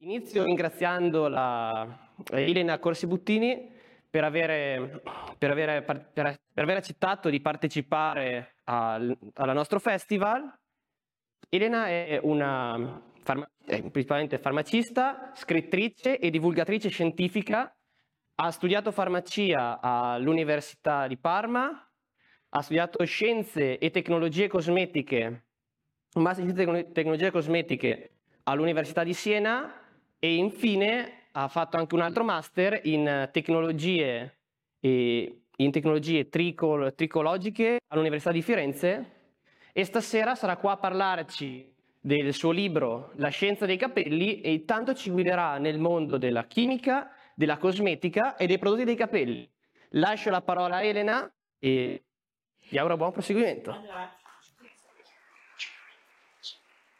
Inizio ringraziando la Elena Corsi-Buttini per per, per, per aver, accettato di partecipare al, al nostro festival. Elena è una è principalmente farmacista, scrittrice e divulgatrice scientifica. Ha studiato farmacia all'Università di Parma, ha studiato scienze e tecnologie cosmetiche, un master in scienze e tecnologie cosmetiche all'Università di Siena e infine ha fatto anche un altro master in tecnologie, in tecnologie tricol, tricologiche all'Università di Firenze e stasera sarà qua a parlarci del suo libro La scienza dei capelli e intanto ci guiderà nel mondo della chimica, della cosmetica e dei prodotti dei capelli. Lascio la parola a Elena e vi auguro buon proseguimento.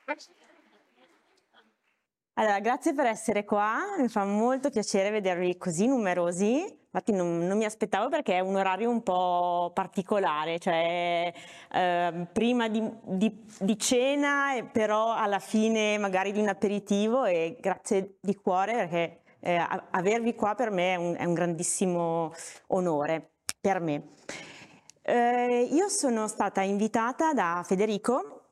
Grazie. Allora, grazie per essere qua, mi fa molto piacere vedervi così numerosi, infatti non, non mi aspettavo perché è un orario un po' particolare, cioè eh, prima di, di, di, cena, però alla fine magari di un aperitivo e grazie di cuore perché eh, avervi qua per me è un, è un grandissimo onore, per me. Eh, io sono stata invitata da Federico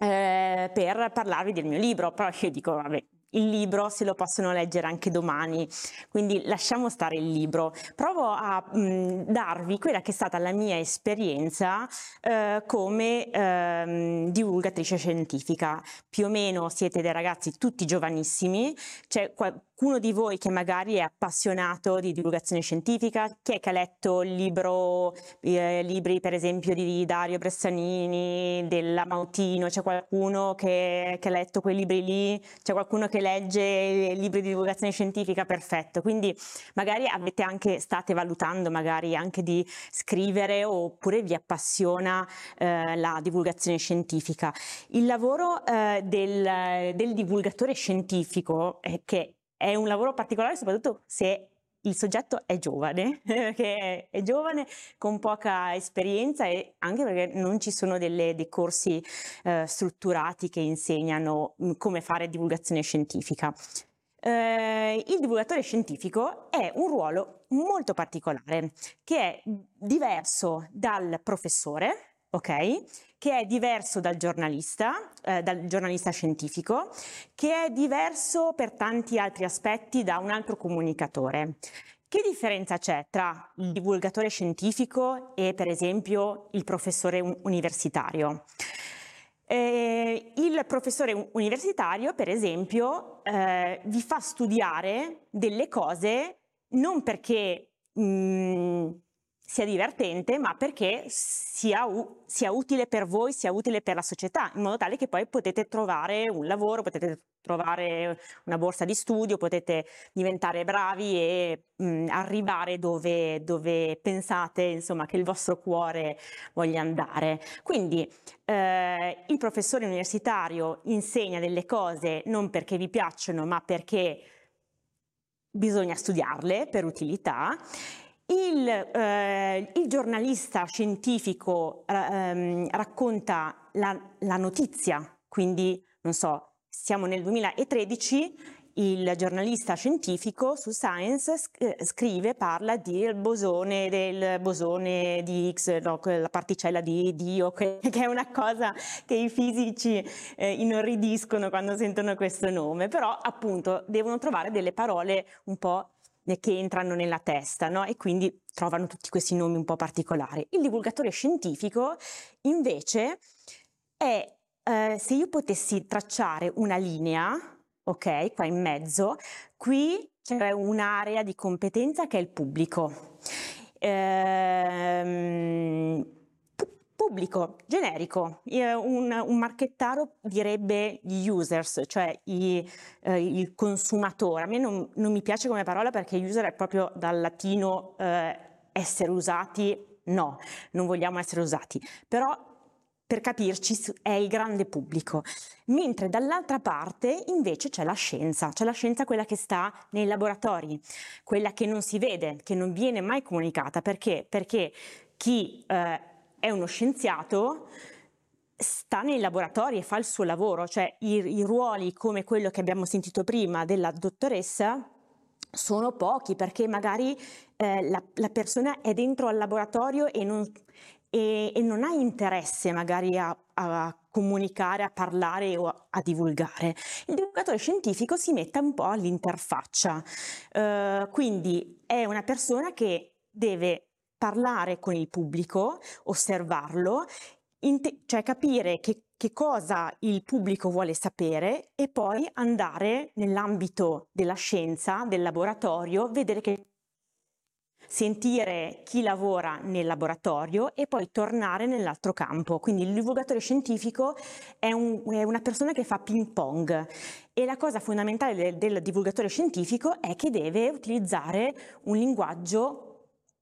eh, per parlarvi del mio libro, però io dico, vabbè, il libro se lo possono leggere anche domani, quindi lasciamo stare il libro. Provo a mh, darvi quella che è stata la mia esperienza eh, come eh, divulgatrice scientifica. Più o meno siete dei ragazzi tutti giovanissimi, c'è qualcuno di voi che magari è appassionato di divulgazione scientifica, chi è che ha letto libro, eh, libri per esempio di Dario Bressanini, della Mautino, c'è qualcuno che, che ha letto quei libri lì, c'è qualcuno che legge libri di divulgazione scientifica, perfetto. Quindi magari avete anche, state valutando magari anche di scrivere oppure vi appassiona eh, la divulgazione scientifica. Il lavoro eh, del, del, divulgatore scientifico, eh, che è un lavoro particolare soprattutto se il soggetto è giovane, perché è giovane con poca esperienza e anche perché non ci sono delle, dei corsi eh, strutturati che insegnano mm, come fare divulgazione scientifica. Eh, il divulgatore scientifico è un ruolo molto particolare che è diverso dal professore, ok? che è diverso dal giornalista, eh, dal giornalista scientifico, che è diverso per tanti altri aspetti da un altro comunicatore. Che differenza c'è tra il divulgatore scientifico e per esempio il professore universitario? Eh, il professore universitario, per esempio, eh, vi fa studiare delle cose non perché mh, mm, sia divertente, ma perché sia, sia, utile per voi, sia utile per la società, in modo tale che poi potete trovare un lavoro, potete trovare una borsa di studio, potete diventare bravi e mh, arrivare dove, dove, pensate insomma, che il vostro cuore voglia andare. Quindi eh, il professore universitario insegna delle cose non perché vi piacciono, ma perché bisogna studiarle per utilità il, eh, il giornalista scientifico eh, racconta la, la notizia, quindi non so, siamo nel 2013, il giornalista scientifico su Science eh, scrive, parla del bosone, del bosone di X, no, la particella di Dio, che è una cosa che i fisici eh, inorridiscono quando sentono questo nome, però appunto devono trovare delle parole un po' che entrano nella testa no? e quindi trovano tutti questi nomi un po' particolari. Il divulgatore scientifico invece è, eh, se io potessi tracciare una linea, ok, qua in mezzo, qui c'è un'area di competenza che è il pubblico. Ehm, pubblico, generico. Un, un marchettaro direbbe gli users, cioè i, eh, il consumatore. A me non, non, mi piace come parola perché user è proprio dal latino eh, essere usati. No, non vogliamo essere usati. Però per capirci è il grande pubblico, mentre dall'altra parte invece c'è la scienza, c'è la scienza quella che sta nei laboratori, quella che non si vede, che non viene mai comunicata, perché? Perché chi eh, è uno scienziato sta nei laboratori e fa il suo lavoro, cioè i, i ruoli come quello che abbiamo sentito prima della dottoressa sono pochi perché magari eh, la, la, persona è dentro al laboratorio e non, e, e non ha interesse magari a, a, comunicare, a parlare o a, a, divulgare. Il divulgatore scientifico si mette un po' all'interfaccia, eh, quindi è una persona che deve parlare con il pubblico, osservarlo cioè capire che, che cosa il pubblico vuole sapere e poi andare nell'ambito della scienza, del laboratorio, vedere che sentire chi lavora nel laboratorio e poi tornare nell'altro campo. Quindi il divulgatore scientifico è, un, è una persona che fa ping pong e la cosa fondamentale del, del divulgatore scientifico è che deve utilizzare un linguaggio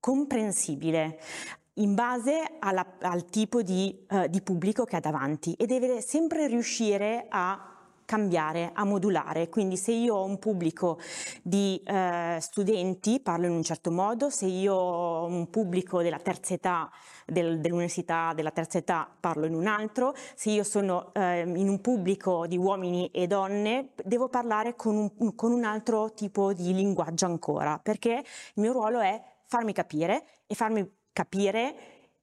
comprensibile in base alla, al tipo di, uh, di pubblico che ha davanti e deve sempre riuscire a cambiare, a modulare. Quindi se io ho un pubblico di eh, studenti parlo in un certo modo, se io ho un pubblico della terza età, del, dell'università della terza età parlo in un altro, se io sono eh, in un pubblico di uomini e donne devo parlare con un, con un altro tipo di linguaggio ancora, perché il mio ruolo è farmi capire e farmi capire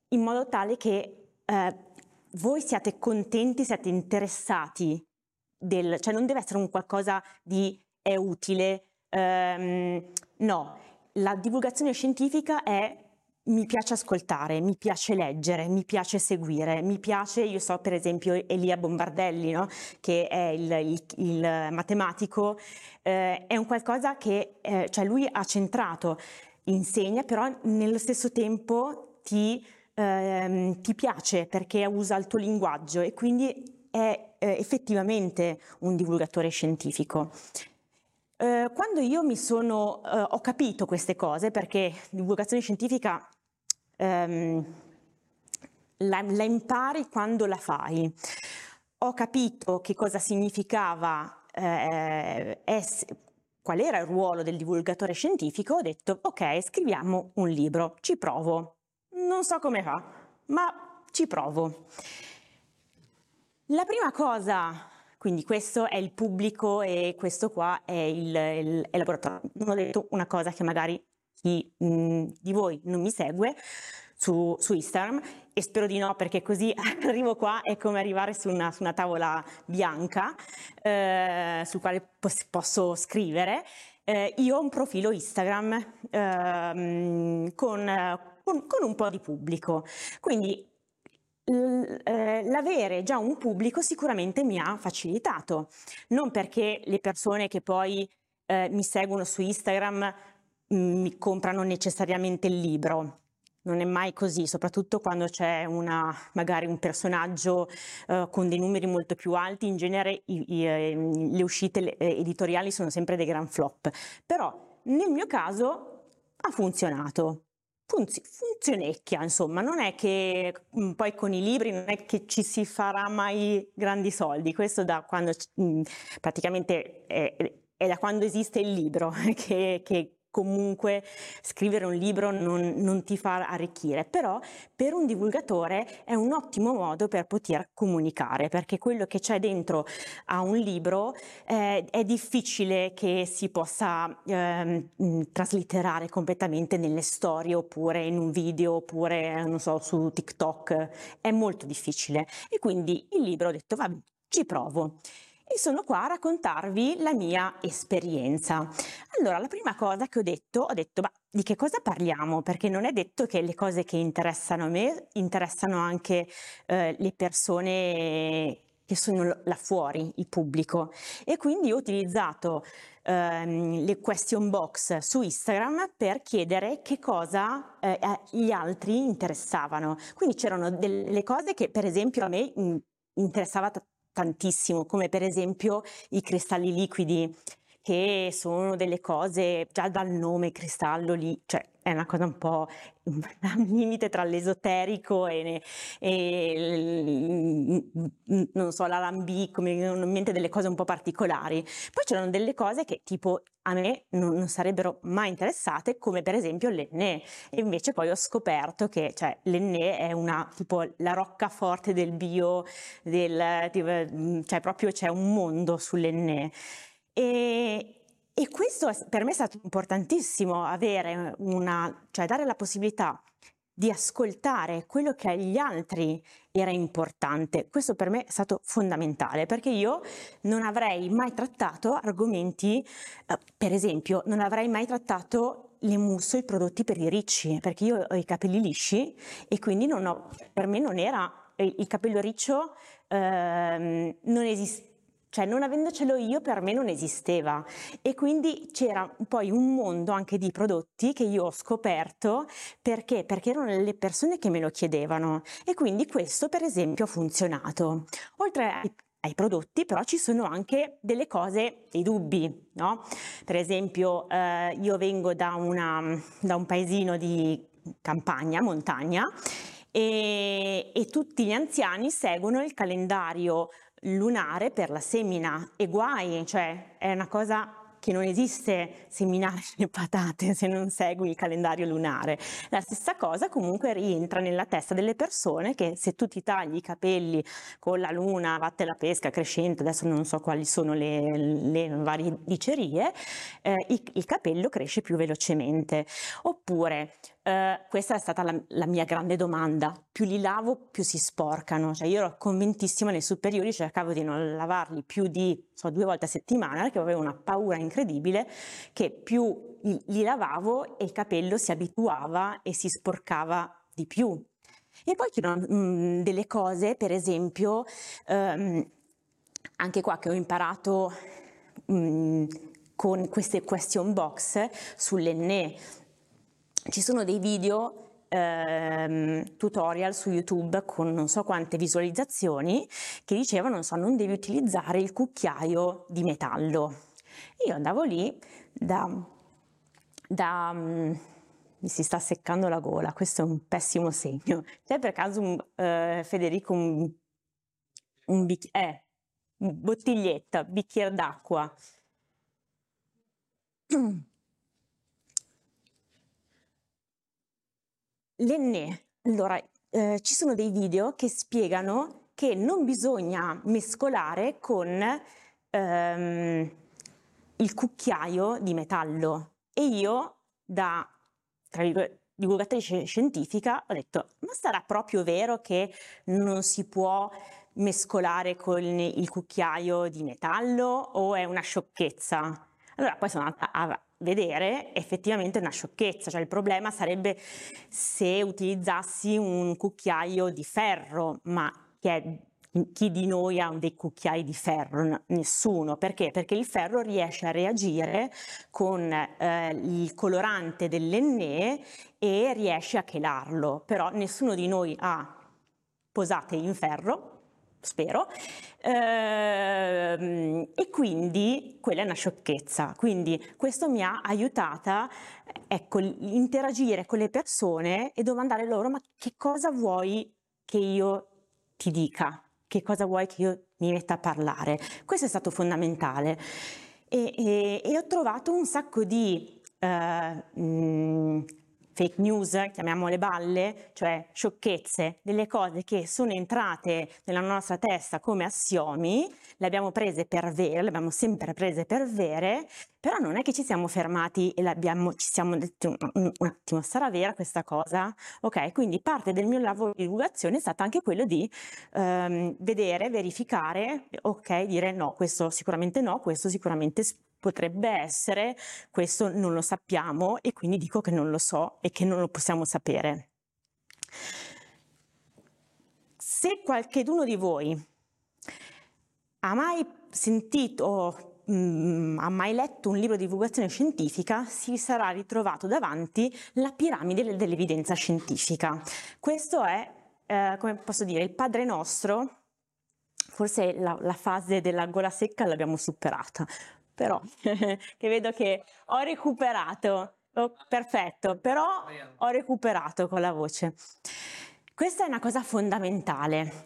in modo tale che eh, voi siate contenti, siate interessati del, cioè non deve essere un qualcosa di è utile, ehm, no, la divulgazione scientifica è mi piace ascoltare, mi piace leggere, mi piace seguire, mi piace, io so per esempio Elia Bombardelli, no? che è il, il, il matematico, eh, è un qualcosa che eh, cioè lui ha centrato insegna, però nello stesso tempo ti, ehm, ti piace perché usa il tuo linguaggio e quindi è eh, effettivamente un divulgatore scientifico. Eh, quando io mi sono, eh, ho capito queste cose, perché divulgazione scientifica ehm, la, la, impari quando la fai, ho capito che cosa significava eh, essere, qual era il ruolo del divulgatore scientifico, ho detto ok, scriviamo un libro, ci provo. Non so come fa, ma ci provo. La prima cosa, quindi questo è il pubblico e questo qua è il, il, il laboratorio. Non ho detto una cosa che magari chi mh, di voi non mi segue, su, su, Instagram e spero di no perché così arrivo qua è come arrivare su una, su una tavola bianca eh, sul quale pos- posso scrivere. Eh, io ho un profilo Instagram ehm, con, con, con, un po' di pubblico, quindi eh, l'avere già un pubblico sicuramente mi ha facilitato, non perché le persone che poi eh, mi seguono su Instagram mm, mi comprano necessariamente il libro, non è mai così, soprattutto quando c'è una, magari un personaggio uh, con dei numeri molto più alti, in genere i, i, ehm, le uscite eh, editoriali sono sempre dei gran flop. Però nel mio caso ha funzionato. Funzi- funzionecchia, insomma, non è che mm, poi con i libri non è che ci si farà mai grandi soldi, questo da quando mh, mm, praticamente è, è, da quando esiste il libro che, che comunque scrivere un libro non, non, ti fa arricchire, però per un divulgatore è un ottimo modo per poter comunicare, perché quello che c'è dentro a un libro eh, è difficile che si possa eh, traslitterare completamente nelle storie oppure in un video oppure non so su TikTok, è molto difficile. E quindi il libro ho detto vabbè ci provo e sono qua a raccontarvi la mia esperienza. Allora, la prima cosa che ho detto, ho detto, ma di che cosa parliamo? Perché non è detto che le cose che interessano a me interessano anche eh, le persone che sono là fuori, il pubblico. E quindi ho utilizzato ehm, le question box su Instagram per chiedere che cosa eh, gli altri interessavano. Quindi c'erano delle cose che per esempio a me interessava t- tantissimo, come per esempio i cristalli liquidi, che sono delle cose, già dal nome cristallo lì, cioè è una cosa un po' al limite tra l'esoterico e, e non so, l'alambico, mi vengono in mente delle cose un po' particolari. Poi c'erano delle cose che tipo a me non, non sarebbero mai interessate, come per esempio l'enne. E invece poi ho scoperto che cioè, l'enne è una, tipo la roccaforte del bio, del, cioè proprio c'è un mondo sull'enne. E, e questo per me è stato importantissimo, avere una, cioè dare la possibilità di ascoltare quello che agli altri era importante. Questo per me è stato fondamentale perché io non avrei mai trattato argomenti, eh, per esempio, non avrei mai trattato le mousse, i prodotti per i ricci, perché io ho i capelli lisci e quindi ho, per me non era il capello riccio ehm, non esisteva cioè non avendocelo io per me non esisteva e quindi c'era poi un mondo anche di prodotti che io ho scoperto perché? Perché erano le persone che me lo chiedevano e quindi questo per esempio ha funzionato. Oltre ai ai prodotti, però ci sono anche delle cose, dei dubbi, no? Per esempio, eh, io vengo da, una, da, un paesino di campagna, montagna, e, e, tutti gli anziani seguono il calendario lunare per la semina e guai, cioè è una cosa che non esiste seminare le patate se non segui il calendario lunare. La stessa cosa comunque rientra nella testa delle persone che se tu ti tagli i capelli con la luna, vatte la pesca, crescente, adesso non so quali sono le, le varie dicerie, eh, il, il capello cresce più velocemente. Oppure Uh, questa è stata la, la, mia grande domanda. Più li lavo, più si sporcano. Cioè, io ero convintissima nei superiori, cercavo di non lavarli più di so, due volte a settimana perché avevo una paura incredibile che più li, li lavavo e il capello si abituava e si sporcava di più. E poi c'erano mm, delle cose, per esempio, um, anche qua che ho imparato um, con queste question box sull'enne ci sono dei video ehm, tutorial su YouTube con non so quante visualizzazioni che dicevano, non so, non devi utilizzare il cucchiaio di metallo. Io andavo lì da, da um, mi si sta seccando la gola, questo è un pessimo segno. C'è per caso un, uh, Federico un, un bicchiere, eh, bottiglietta, bicchiere d'acqua. L'enne, allora, eh, ci sono dei video che spiegano che non bisogna mescolare con ehm, il cucchiaio di metallo. E io, da divulgatrice scientifica, ho detto, ma sarà proprio vero che non si può mescolare con il cucchiaio di metallo o è una sciocchezza? Allora poi sono andata a vedere effettivamente una sciocchezza, cioè il problema sarebbe se utilizzassi un cucchiaio di ferro, ma che è chi di noi ha dei cucchiai di ferro? Nessuno. Perché? Perché il ferro riesce a reagire con eh, il colorante dell'enne e riesce a chelarlo, però nessuno di noi ha posate in ferro spero, ehm, e quindi quella è una sciocchezza. Quindi questo mi ha aiutata ecco, interagire con le persone e domandare loro ma che cosa vuoi che io ti dica? Che cosa vuoi che io mi metta a parlare? Questo è stato fondamentale. E, e, e ho trovato un sacco di uh, mh, fake news, chiamiamole balle, cioè sciocchezze, delle cose che sono entrate nella nostra testa come assiomi, le abbiamo prese per vere, le abbiamo sempre prese per vere, però non è che ci siamo fermati e ci siamo detti un, un, attimo, sarà vera questa cosa? Ok, quindi parte del mio lavoro di divulgazione è stato anche quello di um, vedere, verificare, ok, dire no, questo sicuramente no, questo sicuramente potrebbe essere, questo non lo sappiamo e quindi dico che non lo so e che non lo possiamo sapere. Se qualcuno di voi ha mai sentito mh, mm, ha mai letto un libro di divulgazione scientifica, si sarà ritrovato davanti la piramide dell'evidenza scientifica. Questo è, eh, come posso dire, il Padre Nostro, forse la, la fase della gola secca l'abbiamo superata, però che vedo che ho recuperato. Oh, perfetto, però ho recuperato con la voce. Questa è una cosa fondamentale.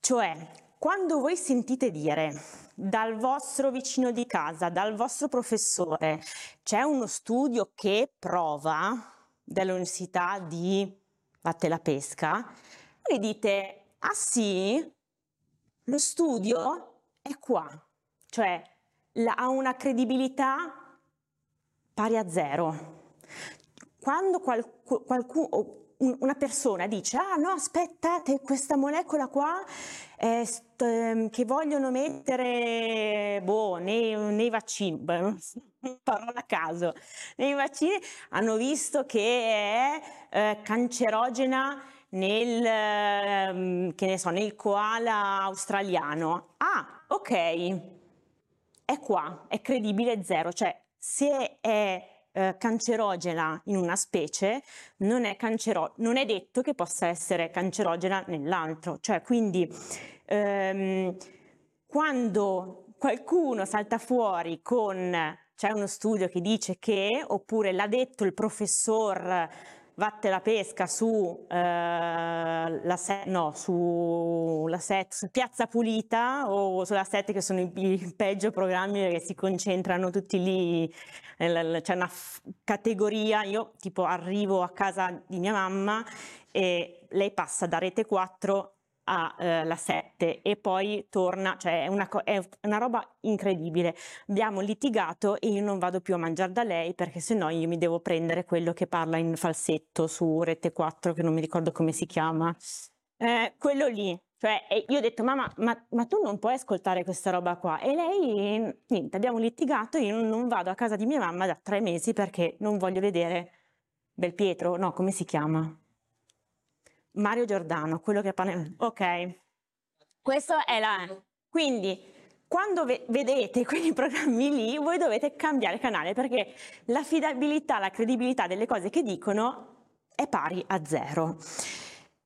Cioè, quando voi sentite dire dal vostro vicino di casa, dal vostro professore, c'è uno studio che prova dall'università di Batte la Pesca, voi dite, ah sì, lo studio è qua, cioè ha una credibilità pari a zero. Quando qualcuno, qualcuno una persona dice, ah no, aspettate, questa molecola qua eh, st- ehm, che vogliono mettere boh, nei, nei vaccini, parola a caso, nei vaccini hanno visto che è eh, cancerogena nel, eh, che ne so, nel koala australiano. Ah, ok, è qua, è credibile zero, cioè se è eh, cancerogena in una specie, non è, cancero- non è detto che possa essere cancerogena nell'altro. Cioè, quindi ehm, quando qualcuno salta fuori con c'è uno studio che dice che, oppure l'ha detto il professor Vatte la pesca su, eh, la se- no, su, la set, su Piazza Pulita o sulla 7 che sono i, i peggio programmi che si concentrano tutti lì, c'è una f- categoria, io tipo arrivo a casa di mia mamma e lei passa da rete 4 alla eh, 7 e poi torna, cioè è una, è una, roba incredibile. Abbiamo litigato e io non vado più a mangiare da lei perché sennò io mi devo prendere quello che parla in falsetto su Rete 4 che non mi ricordo come si chiama. Eh, quello lì, cioè io ho detto mamma ma, ma, tu non puoi ascoltare questa roba qua e lei niente abbiamo litigato io non, non vado a casa di mia mamma da tre mesi perché non voglio vedere Belpietro, no come si chiama? Mario Giordano, quello che parla... Ok, questo è la... Quindi quando ve- vedete quei programmi lì, voi dovete cambiare canale perché l'affidabilità, la credibilità delle cose che dicono è pari a zero.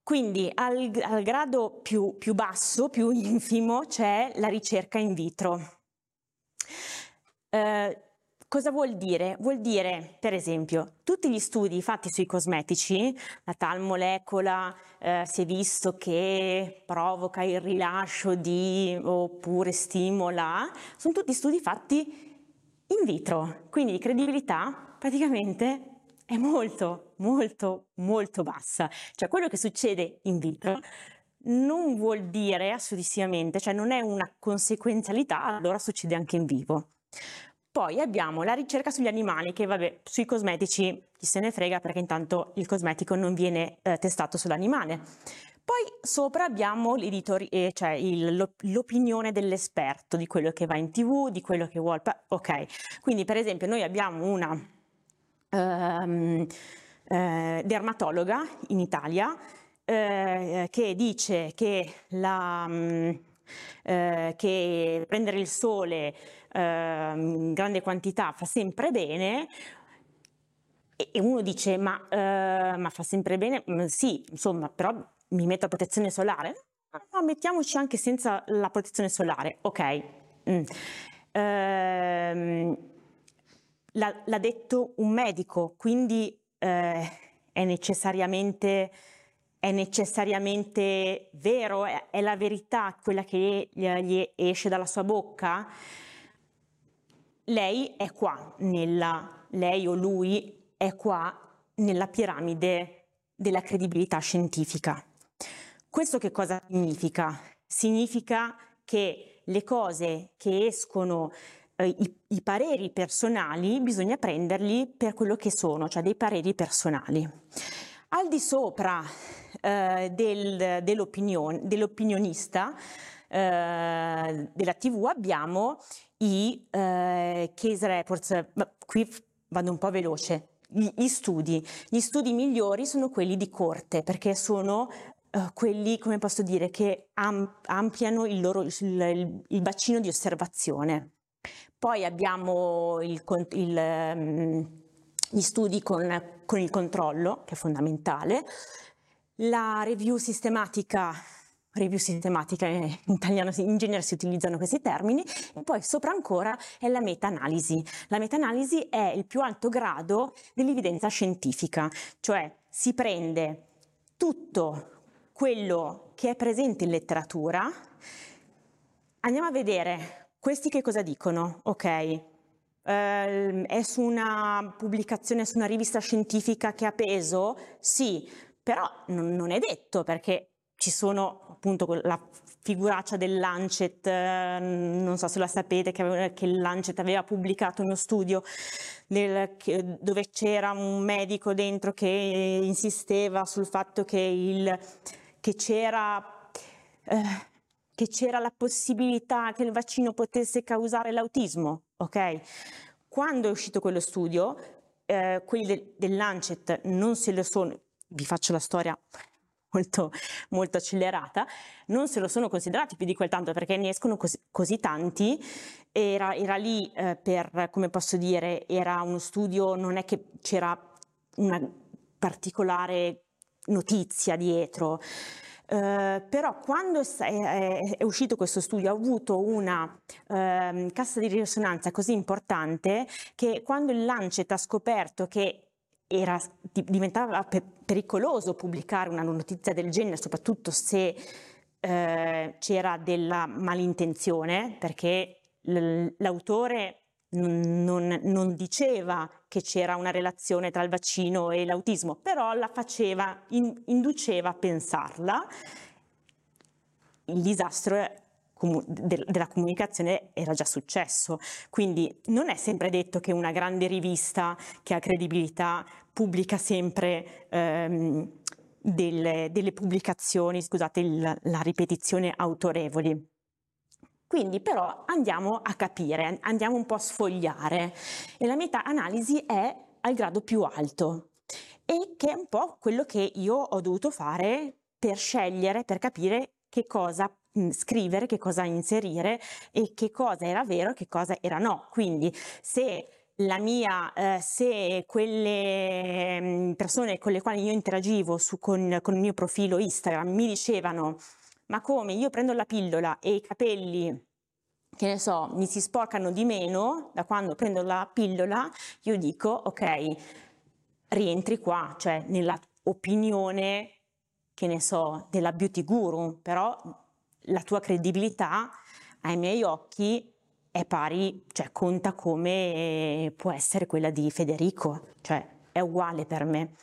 Quindi al, al grado più, più basso, più infimo, c'è la ricerca in vitro. Eh, Cosa vuol dire? Vuol dire, per esempio, tutti gli studi fatti sui cosmetici, la tal molecola eh, si è visto che provoca il rilascio di oppure stimola, sono tutti studi fatti in vitro, quindi di credibilità praticamente è molto, molto, molto bassa. Cioè quello che succede in vitro non vuol dire assolutissimamente, cioè non è una conseguenzialità, allora succede anche in vivo. Poi abbiamo la ricerca sugli animali, che vabbè, sui cosmetici chi se ne frega perché intanto il cosmetico non viene eh, testato sull'animale. Poi sopra abbiamo eh, cioè l'opinione dell'esperto, di quello che va in tv, di quello che vuole. Ok, quindi per esempio noi abbiamo una um, eh, dermatologa in Italia eh, che dice che, la, um, che prendere il sole eh, in grande quantità fa sempre bene, e uno dice ma, eh, ma fa sempre bene? Mm, sì, insomma, però mi metto a protezione solare? Ma mettiamoci anche senza la protezione solare, ok. Mm. Eh, l'ha, l'ha, detto un medico, quindi eh, è necessariamente è necessariamente vero, è, è, la verità quella che gli esce dalla sua bocca? Lei è qua, nella, lei o lui è qua nella piramide della credibilità scientifica. Questo che cosa significa? Significa che le cose che escono, eh, i, i, pareri personali, bisogna prenderli per quello che sono, cioè dei pareri personali. Al di sopra eh, del, dell'opinionista eh, della TV abbiamo i eh, case reports, qui vado un po' veloce, gli, studi. Gli studi migliori sono quelli di corte perché sono uh, quelli, come posso dire, che am- ampliano il, loro, il, il, bacino di osservazione. Poi abbiamo il, um, gli studi con, con il controllo, che è fondamentale, la review sistematica review sistematica, in italiano in genere si utilizzano questi termini, e poi sopra ancora è la meta-analisi. La meta-analisi è il più alto grado dell'evidenza scientifica, cioè si prende tutto quello che è presente in letteratura, andiamo a vedere questi che cosa dicono, ok? Eh, è su una pubblicazione, su una rivista scientifica che ha peso? Sì, però non, non è detto perché ci sono appunto la figuraccia del Lancet, eh, non so se la sapete, che, che il Lancet aveva pubblicato uno studio nel, che, dove c'era un medico dentro che insisteva sul fatto che, il, che c'era... Eh, che c'era la possibilità che il vaccino potesse causare l'autismo, ok? Quando è uscito quello studio, eh, quelli del, del Lancet non se lo sono, vi faccio la storia molto, molto accelerata, non se lo sono considerati più di quel tanto perché ne escono così, così tanti. Era, era lì eh, per, come posso dire, era uno studio, non è che c'era una particolare notizia dietro. Uh, però quando è, è, uscito questo studio ha avuto una uh, cassa di risonanza così importante che quando il Lancet ha scoperto che era, diventava pericoloso pubblicare una notizia del genere, soprattutto se eh, c'era della malintenzione, perché l'autore non, non, diceva che c'era una relazione tra il vaccino e l'autismo, però la faceva, in, induceva a pensarla. Il disastro della comunicazione era già successo. Quindi non è sempre detto che una grande rivista che ha credibilità pubblica sempre ehm, delle, delle, pubblicazioni, scusate il, la ripetizione, autorevoli. Quindi però andiamo a capire, andiamo un po' a sfogliare e la meta-analisi è al grado più alto e che è un po' quello che io ho dovuto fare per scegliere, per capire che cosa Mhmm, scrivere, che cosa inserire e che cosa era vero e che cosa era no. Quindi se la mia, eh, se quelle mhmm, persone con le quali io interagivo su, con, con il mio profilo Instagram mi dicevano ma come io prendo la pillola e i capelli che ne so, mi si sporcano di meno da quando prendo la pillola, io dico ok, rientri qua, cioè nella opinione, che ne so, della beauty guru, però la tua credibilità ai miei occhi è pari, cioè conta come può essere quella di Federico, cioè è uguale per me.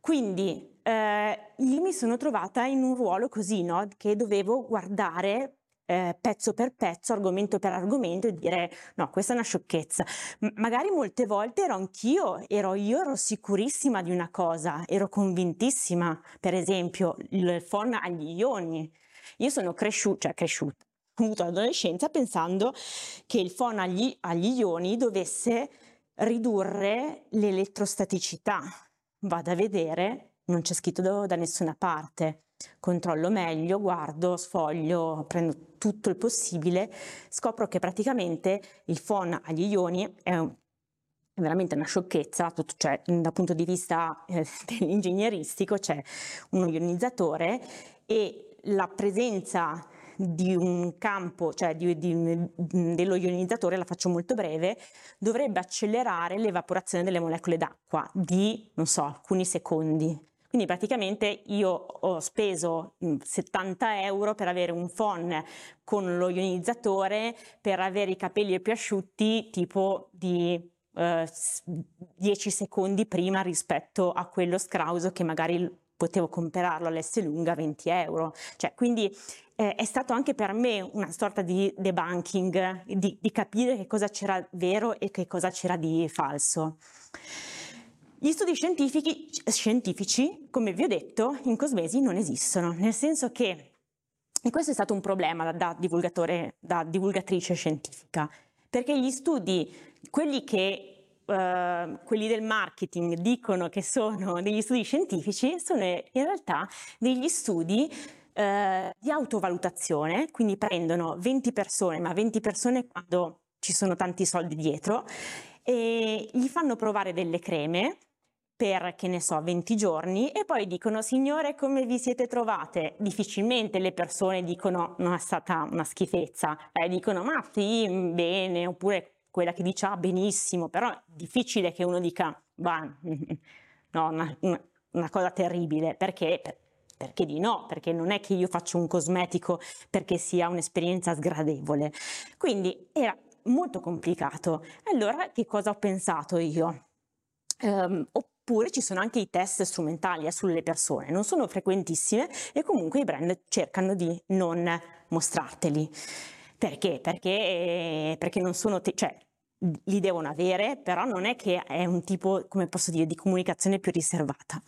Quindi eh, io mi sono trovata in un ruolo così, no? che dovevo guardare eh, pezzo per pezzo, argomento per argomento e dire no, questa è una sciocchezza. M- magari molte volte ero anch'io, ero io ero sicurissima di una cosa, ero convintissima, per esempio il phon agli ioni, io sono cresciuta, cioè cresciuta, ho avuto l'adolescenza pensando che il phon agli, agli ioni dovesse ridurre l'elettrostaticità. Vado a vedere, non c'è scritto da, da nessuna parte. Controllo meglio, guardo, sfoglio, prendo tutto il possibile, scopro che praticamente il phon agli ioni è un, è veramente una sciocchezza, tutto, cioè dal punto di vista eh, dell'ingegneristico c'è uno ionizzatore e la presenza di un campo, cioè di, di, dello ionizzatore, la faccio molto breve, dovrebbe accelerare l'evaporazione delle molecole d'acqua di, non so, alcuni secondi. Quindi praticamente io ho speso 70 mm, euro per avere un phon con lo ionizzatore per avere i capelli più asciutti tipo di eh, 10 secondi prima rispetto a quello scrauso che magari potevo comprarlo all'S lunga a 20 euro. Cioè, quindi eh, è stato anche per me una sorta di debunking, di, di capire che cosa c'era vero e che cosa c'era di falso. Gli studi scientifici, scientifici, come vi ho detto, in cosmesi non esistono, nel senso che, e questo è stato un problema da, divulgatore, da divulgatrice scientifica, perché gli studi, quelli che uh, quelli del marketing dicono che sono degli studi scientifici, sono in realtà degli studi uh, di autovalutazione, quindi prendono 20 persone, ma 20 persone quando ci sono tanti soldi dietro, e gli fanno provare delle creme per, che ne so, 20 giorni e poi dicono signore come vi siete trovate? Difficilmente le persone dicono non è stata una schifezza, eh, dicono ma sì, bene, oppure quella che dice ah benissimo, però è difficile che uno dica bah, no, una, una, cosa terribile, perché perché di no? Perché non è che io faccio un cosmetico perché sia un'esperienza sgradevole. Quindi era molto complicato. Allora che cosa ho pensato io? Um, oppure ci sono anche i test strumentali eh, sulle persone, non sono frequentissime e comunque i brand cercano di non mostrarteli. Perché? Perché, perché non sono, te- cioè li devono avere, però non è che è un tipo, come posso dire, di comunicazione più riservata.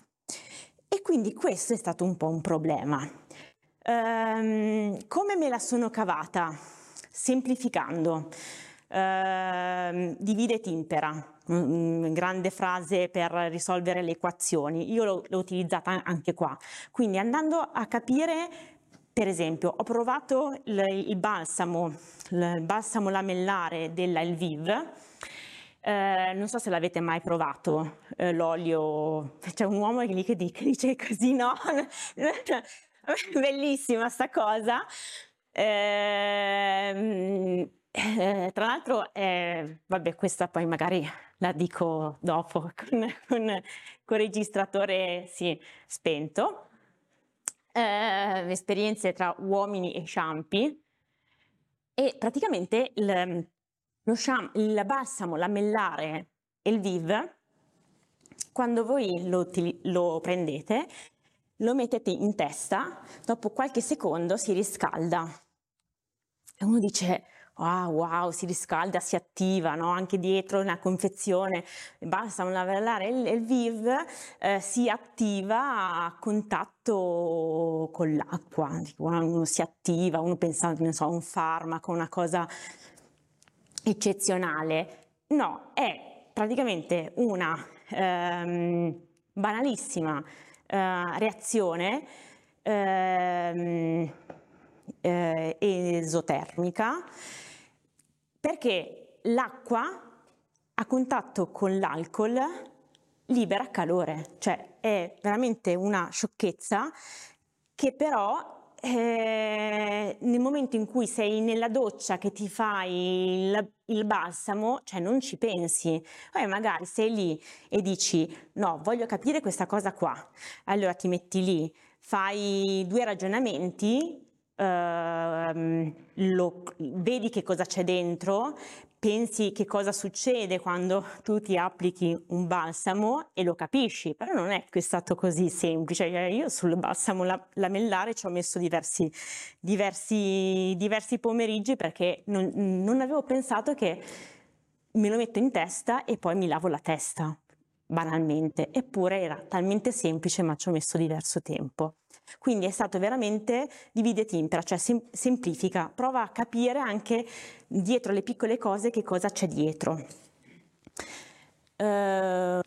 E quindi questo è stato un po' un problema. Um, come me la sono cavata? Semplificando. Uh, divide et impera, grande frase per risolvere le equazioni. Io l'ho, l'ho utilizzata anche qua. Quindi andando a capire per esempio, ho provato il, il balsamo, il balsamo lamellare della Elviv, eh, non so se l'avete mai provato, eh, l'olio, c'è un uomo lì che dice così, no? Bellissima sta cosa. Eh, eh, tra l'altro, vabbè, questa poi magari la dico dopo con, con, con registratore sì, spento eh, esperienze tra uomini e sciampi e praticamente il, lo sham, il balsamo lamellare il Viv, quando voi lo, lo prendete, lo mettete in testa, dopo qualche secondo si riscalda. E uno dice, wow, wow, si riscalda, si attiva, no? anche dietro la confezione, basta un lavellare il, il Viv eh, si attiva a contatto con l'acqua, uno si attiva, uno pensa so, un farmaco, una cosa eccezionale. No, è praticamente una ehm, banalissima eh, reazione ehm, eh, esotermica perché l'acqua a contatto con l'alcol libera calore, cioè è veramente una sciocchezza che però eh, nel momento in cui sei nella doccia che ti fai il, il balsamo, cioè non ci pensi, poi magari sei lì e dici no, voglio capire questa cosa qua, allora ti metti lì, fai due ragionamenti Uh, lo, vedi che cosa c'è dentro, pensi che cosa succede quando tu ti applichi un balsamo e lo capisci, però non è che è stato così semplice. Cioè, io sul balsamo lamellare ci ho messo diversi, diversi, diversi pomeriggi perché non, non avevo pensato che me lo metto in testa e poi mi lavo la testa, banalmente. Eppure era talmente semplice ma ci ho messo diverso tempo. Quindi è stato veramente divide et impera, cioè sem- semplifica, prova a capire anche dietro le piccole cose che cosa c'è dietro. Uh,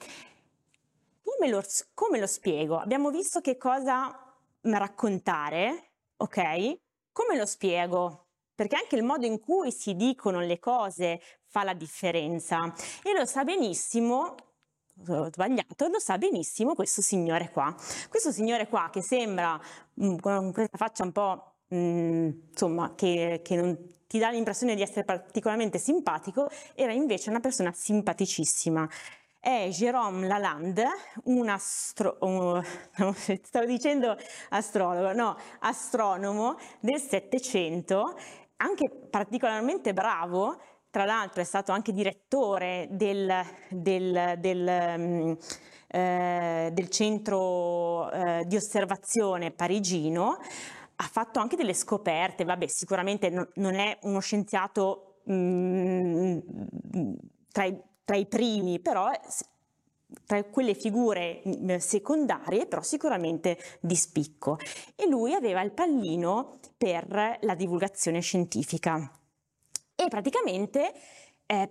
come, lo, come lo spiego? Abbiamo visto che cosa raccontare, ok? Come lo spiego? perché anche il modo in cui si dicono le cose fa la differenza e lo sa benissimo sbagliato, lo sa benissimo questo signore qua. Questo signore qua che sembra mm, con questa faccia un po' mm, insomma che, che non ti dà l'impressione di essere particolarmente simpatico, era invece una persona simpaticissima è Jérôme Lalande, un astro, un, stavo dicendo astrologo, no, astronomo del Settecento, anche particolarmente bravo tra l'altro è stato anche direttore del, del, del, um, eh, del centro eh, di osservazione parigino, ha fatto anche delle scoperte, vabbè sicuramente no, non è uno scienziato mh, mm, tra, i, tra i primi, però tra quelle figure mm, secondarie, però sicuramente di spicco. E lui aveva il pallino per la divulgazione scientifica e praticamente eh,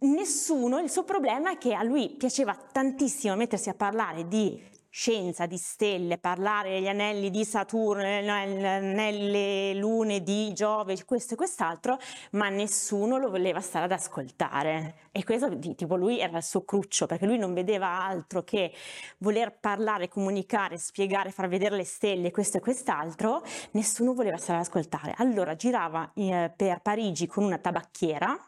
nessuno, il suo problema è che a lui piaceva tantissimo mettersi a parlare di scienza, di stelle, parlare degli anelli di Saturno, nelle lune di Giove, questo e quest'altro, ma nessuno lo voleva stare ad ascoltare. E questo, tipo, lui era il suo cruccio, perché lui non vedeva altro che voler parlare, comunicare, spiegare, far vedere le stelle, questo e quest'altro, nessuno voleva stare ad ascoltare. Allora girava eh, per Parigi con una tabacchiera,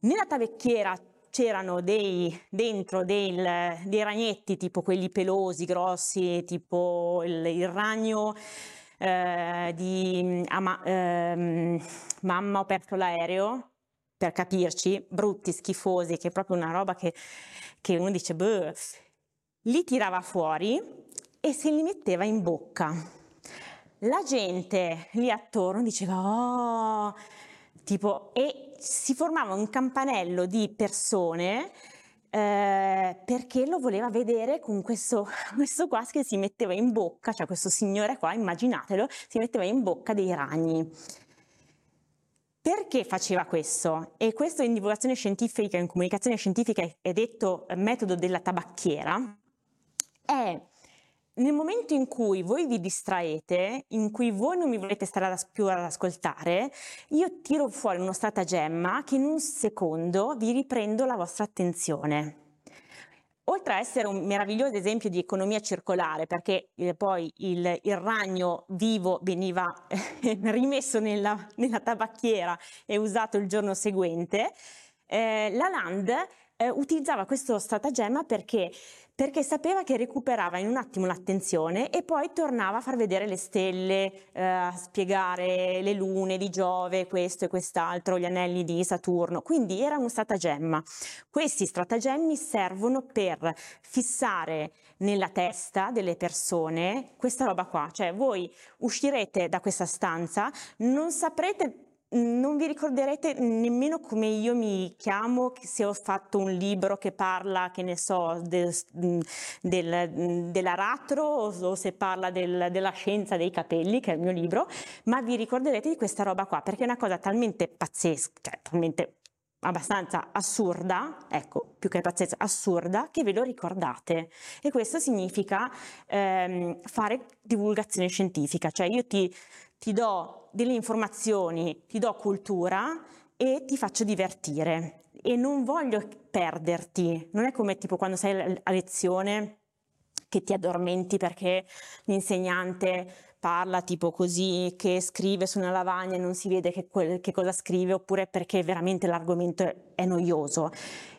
nella tabacchiera c'erano dei, dentro del, dei ragnetti tipo quelli pelosi, grossi, tipo il, il ragno eh, di ama, eh, Mamma ho perso l'aereo, per capirci, brutti, schifosi, che è proprio una roba che, che uno dice, Beh. li tirava fuori e se li metteva in bocca. La gente lì attorno diceva, oh, tipo, e si formava un campanello di persone eh, perché lo voleva vedere con questo, questo qua che si metteva in bocca, cioè questo signore qua, immaginatelo, si metteva in bocca dei ragni. Perché faceva questo? E questo in divulgazione scientifica, in comunicazione scientifica è detto metodo della tabacchiera, è nel momento in cui voi vi distraete, in cui voi non mi volete stare più ad ascoltare, io tiro fuori uno stratagemma che in un secondo vi riprendo la vostra attenzione. Oltre a essere un meraviglioso esempio di economia circolare, perché eh, poi il, il, ragno vivo veniva rimesso nella, nella, tabacchiera e usato il giorno seguente, eh, la Land eh, utilizzava questo stratagemma perché perché sapeva che recuperava in un attimo l'attenzione e poi tornava a far vedere le stelle, eh, a spiegare le lune di Giove, questo e quest'altro, gli anelli di Saturno. Quindi era un stratagemma. Questi stratagemmi servono per fissare nella testa delle persone questa roba qua, cioè voi uscirete da questa stanza, non saprete non vi ricorderete nemmeno come io mi chiamo, se ho fatto un libro che parla, che ne so, del, del, dell'aratro o se parla del, della scienza dei capelli, che è il mio libro, ma vi ricorderete di questa roba qua, perché è una cosa talmente pazzesca, cioè talmente abbastanza assurda, ecco, più che pazzesca, assurda, che ve lo ricordate. E questo significa ehm, fare divulgazione scientifica, cioè io ti, ti do delle informazioni, ti do cultura e ti faccio divertire. E non voglio perderti, non è come tipo quando sei a lezione che ti addormenti perché l'insegnante parla tipo così, che scrive su una lavagna e non si vede che, quel, che cosa scrive, oppure perché veramente l'argomento è noioso.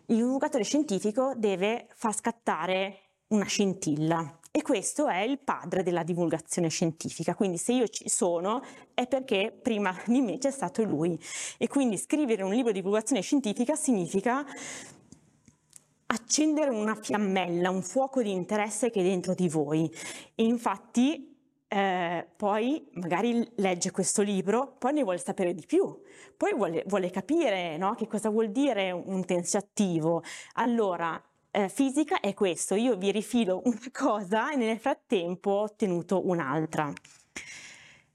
Il divulgatore scientifico deve far scattare una scintilla. E questo è il padre della divulgazione scientifica, quindi se io ci sono è perché prima di me c'è stato lui. E quindi scrivere un libro di divulgazione scientifica significa accendere una fiammella, un fuoco di interesse che è dentro di voi. E infatti eh, poi magari legge questo libro, poi ne vuole sapere di più, poi vuole, vuole capire no? che cosa vuol dire un tensio attivo. Allora, eh, fisica è questo, io vi rifilo una cosa e nel frattempo ho ottenuto un'altra.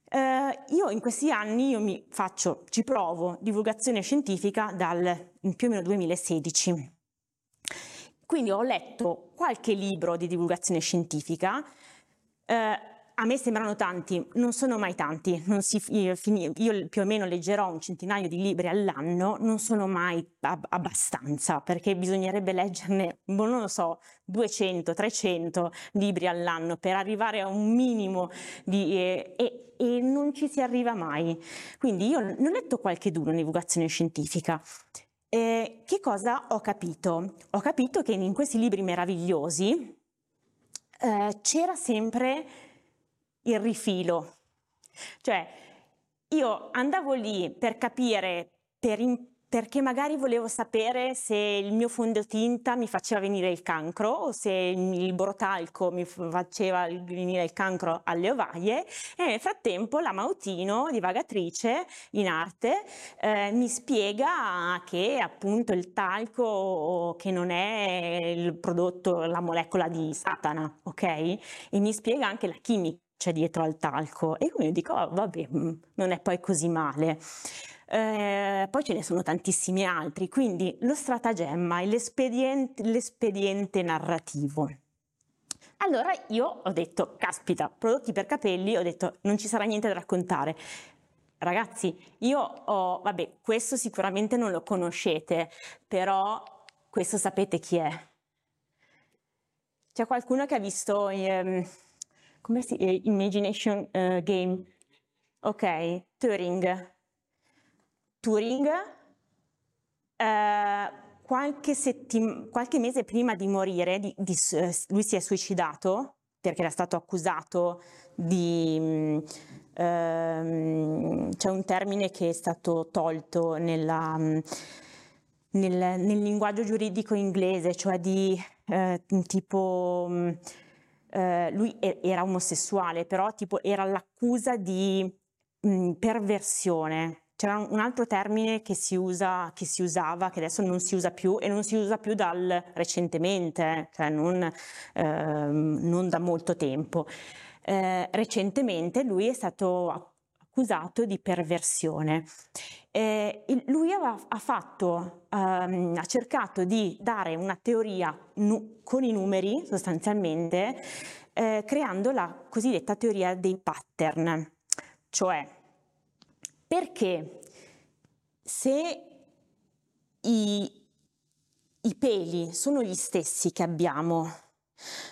Eh, io in questi anni io mi faccio, ci provo divulgazione scientifica dal più o meno 2016. Quindi ho letto qualche libro di divulgazione scientifica, eh, a me sembrano tanti, non sono mai tanti, si, io, io, più o meno leggerò un centinaio di libri all'anno, non sono mai ab- abbastanza, perché bisognerebbe leggerne, boh, non lo so, 200, 300 libri all'anno per arrivare a un minimo di... Eh, e, e non ci si arriva mai. Quindi io ne ho letto qualche duro in divulgazione scientifica. Eh, che cosa ho capito? Ho capito che in questi libri meravigliosi eh, c'era sempre il rifilo. Cioè, io andavo lì per capire, per in, perché magari volevo sapere se il mio fondotinta mi faceva venire il cancro o se il borotalco mi faceva venire il cancro alle ovaie e nel frattempo la Mautino, divagatrice in arte, eh, mi spiega che appunto il talco che non è il prodotto, la molecola di Satana, ok? E mi spiega anche la chimica c'è dietro al talco. E quindi dico oh, vabbè mm, non è poi così male. Eh, poi ce ne sono tantissimi altri. Quindi lo stratagemma è l'espediente, l'espediente narrativo. Allora io ho detto caspita prodotti per capelli ho detto non ci sarà niente da raccontare. Ragazzi io ho vabbè questo sicuramente non lo conoscete però questo sapete chi è. C'è qualcuno che ha visto ehm, come si eh, Imagination uh, Game. Ok, Turing. Turing, uh, qualche, settim- qualche mese prima di morire, di, di, lui si è suicidato perché era stato accusato di... Mh, ehm, c'è un termine che è stato tolto nella, nel, nel, linguaggio giuridico inglese, cioè di eh, tipo... Eh, lui era omosessuale, però tipo era l'accusa di mh, perversione. C'era un altro termine che si, usa, che si usava, che adesso non si usa più e non si usa più dal recentemente, cioè non, eh, non da molto tempo. Eh, recentemente lui è stato accusato di perversione. Eh, lui aveva, ha, fatto, um, ha cercato di dare una teoria nu- con i numeri sostanzialmente, eh, creando la cosiddetta teoria dei pattern, cioè perché se i, i peli sono gli stessi che abbiamo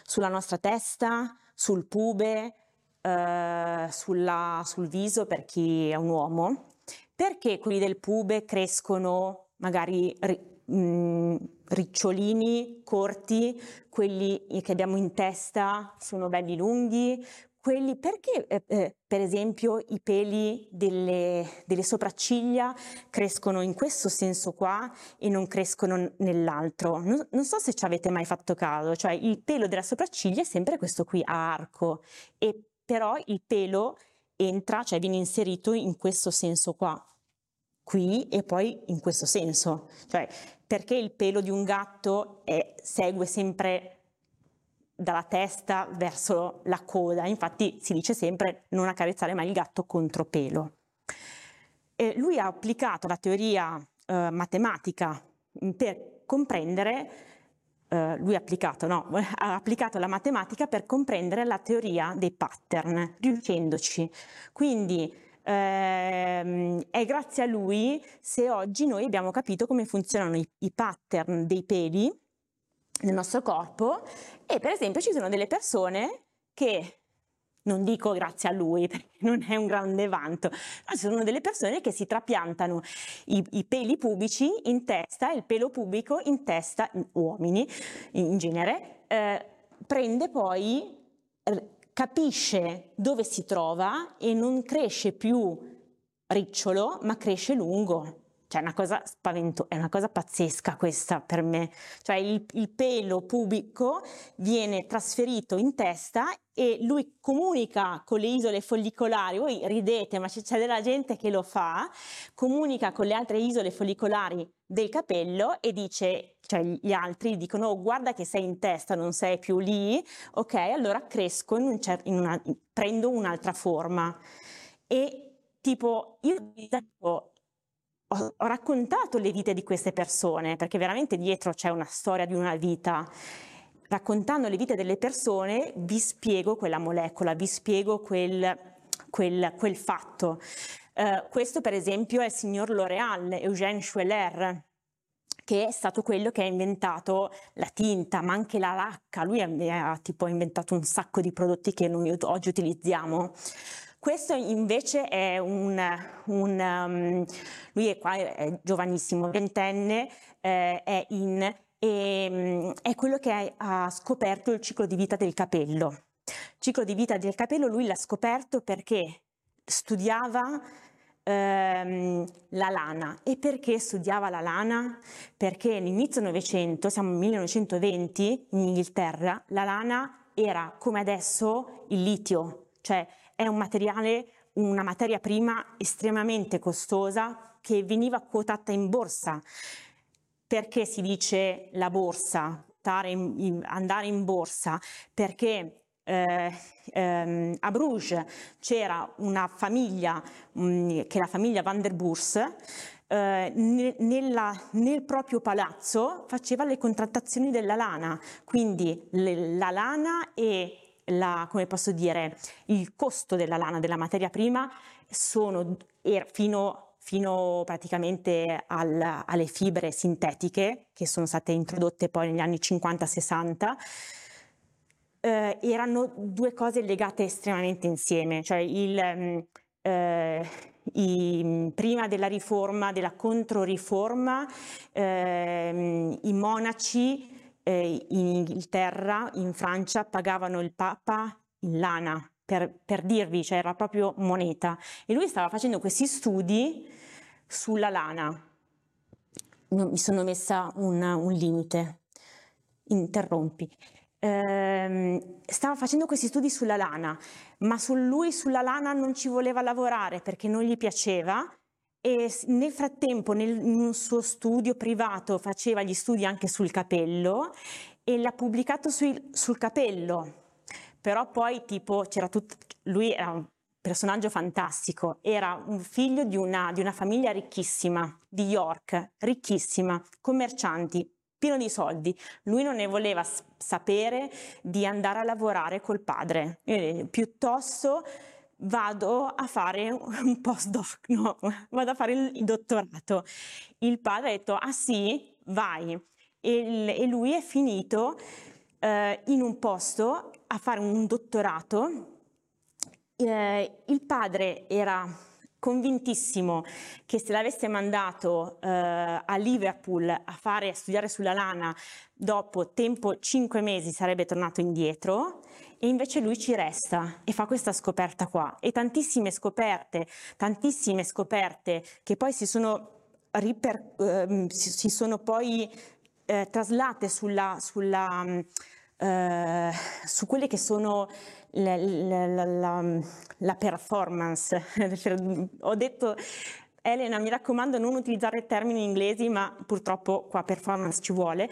sulla nostra testa, sul pube, eh, sulla, sul viso per chi è un uomo, perché quelli del pube crescono magari mh, mm, ricciolini corti, quelli che abbiamo in testa sono belli lunghi, quelli perché eh, eh, per esempio i peli delle, delle, sopracciglia crescono in questo senso qua e non crescono nell'altro. Non, non, so se ci avete mai fatto caso, cioè il pelo della sopracciglia è sempre questo qui a arco e però il pelo entra, cioè viene inserito in questo senso qua, qui e poi in questo senso, cioè perché il pelo di un gatto è, segue sempre dalla testa verso la coda, infatti si dice sempre non accarezzare mai il gatto contro pelo. E lui ha applicato la teoria eh, matematica per comprendere, eh, lui ha applicato, no, ha applicato la matematica per comprendere la teoria dei pattern, riuscendoci. Quindi ehm, è grazie a lui se oggi noi abbiamo capito come funzionano i, i pattern dei peli nel nostro corpo e per esempio ci sono delle persone che non dico grazie a lui perché non è un grande vanto, ma sono delle persone che si trapiantano i, i peli pubici in testa, il pelo pubico in testa, uomini in genere, eh, prende poi, capisce dove si trova e non cresce più ricciolo, ma cresce lungo. Cioè, una cosa spaventosa, è una cosa pazzesca questa per me. Cioè, il, il pelo pubico viene trasferito in testa e lui comunica con le isole follicolari, voi ridete, ma c'è della gente che lo fa, comunica con le altre isole follicolari del capello e dice, cioè gli altri dicono oh, guarda che sei in testa, non sei più lì, ok, allora cresco, in un cer- in una, prendo un'altra forma. E tipo, io ho, ho raccontato le vite di queste persone, perché veramente dietro c'è una storia di una vita. Raccontando le vite delle persone vi spiego quella molecola, vi spiego quel, quel, quel fatto. Uh, questo per esempio è il signor L'Oreal, Eugène Schueller, che è stato quello che ha inventato la tinta, ma anche la lacca. Lui ha, ha tipo inventato un sacco di prodotti che noi oggi utilizziamo. Questo invece è un, un um, lui è qua, è giovanissimo, ventenne, eh, è in, e, um, è quello che ha scoperto il ciclo di vita del capello. Il ciclo di vita del capello lui l'ha scoperto perché studiava ehm, la lana. E perché studiava la lana? Perché all'inizio Novecento, siamo nel 1920, in Inghilterra, la lana era come adesso il litio, cioè è un materiale, una materia prima estremamente costosa che veniva quotata in borsa. Perché si dice la borsa, andare in, borsa? Perché eh, ehm, a Bruges c'era una famiglia, mh, mm, che è la famiglia Van der Burs, eh, nella, nel proprio palazzo faceva le contrattazioni della lana, quindi le, la lana e la, come posso dire, il costo della lana, della materia prima, sono er, fino, fino praticamente al, alle fibre sintetiche che sono state introdotte poi negli anni 50-60, eh, erano due cose legate estremamente insieme, cioè il, mm, eh, I, prima della riforma, della controriforma, eh, i monaci eh, in Inghilterra, in Francia, pagavano il Papa in lana, per, per dirvi, cioè era proprio moneta. E lui stava facendo questi studi sulla lana. mi sono messa un, un limite. Interrompi. Eh, stava facendo questi studi sulla lana, ma su lui sulla lana non ci voleva lavorare perché non gli piaceva e nel frattempo nel, in un suo studio privato faceva gli studi anche sul capello e l'ha pubblicato sui, sul capello. Però poi tipo c'era tutto, lui era un personaggio fantastico, era un figlio di una, di una famiglia ricchissima, di York, ricchissima, commercianti, pieno di soldi. Lui non ne voleva sapere di andare a lavorare col padre, piuttosto vado a fare un postdoc, no, vado a fare il, dottorato. Il padre ha detto, ah sì, vai. E, e lui è finito eh, in un posto a fare un dottorato. Eh, il padre era convintissimo che se l'avesse mandato eh, a Liverpool a fare a studiare sulla lana dopo tempo cinque mesi sarebbe tornato indietro e invece lui ci resta e fa questa scoperta qua e tantissime scoperte, tantissime scoperte che poi si sono, riper, eh, si, si sono poi eh, traslate sulla, sulla, eh, su quelle che sono la, la, la, la performance. Ho detto Elena, mi raccomando non utilizzare termini inglesi, ma purtroppo qua performance ci vuole.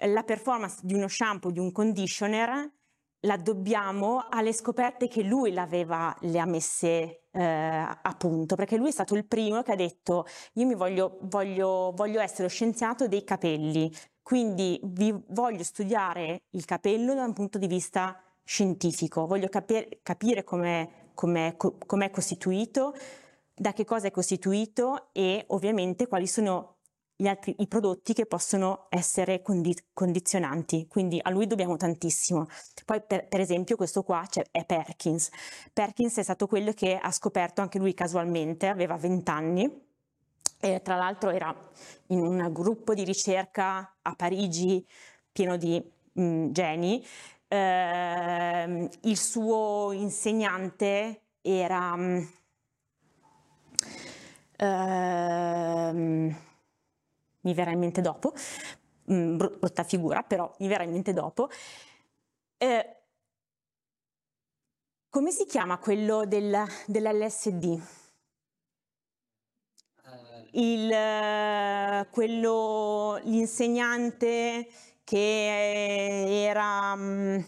La performance di uno shampoo, di un conditioner, la dobbiamo alle scoperte che lui l'aveva, le ha messe eh, a punto, perché lui è stato il primo che ha detto io mi voglio, voglio, voglio essere scienziato dei capelli, quindi vi voglio studiare il capello da un punto di vista scientifico, voglio capire, capire com'è, com'è, com'è costituito, da che cosa è costituito e ovviamente quali sono altri, i prodotti che possono essere condi- condizionanti, quindi a lui dobbiamo tantissimo. Poi per, per esempio questo qua è Perkins. Perkins è stato quello che ha scoperto anche lui casualmente, aveva 20 anni, e tra l'altro era in un gruppo di ricerca a Parigi pieno di mh, geni. Eh, il suo insegnante era... Mh, eh, mi verrà in mente dopo, mm, brutta figura, però mi verrà in mente dopo. Eh, come si chiama quello del, dell'LSD? Eh. Il, quello, l'insegnante che era... Mm,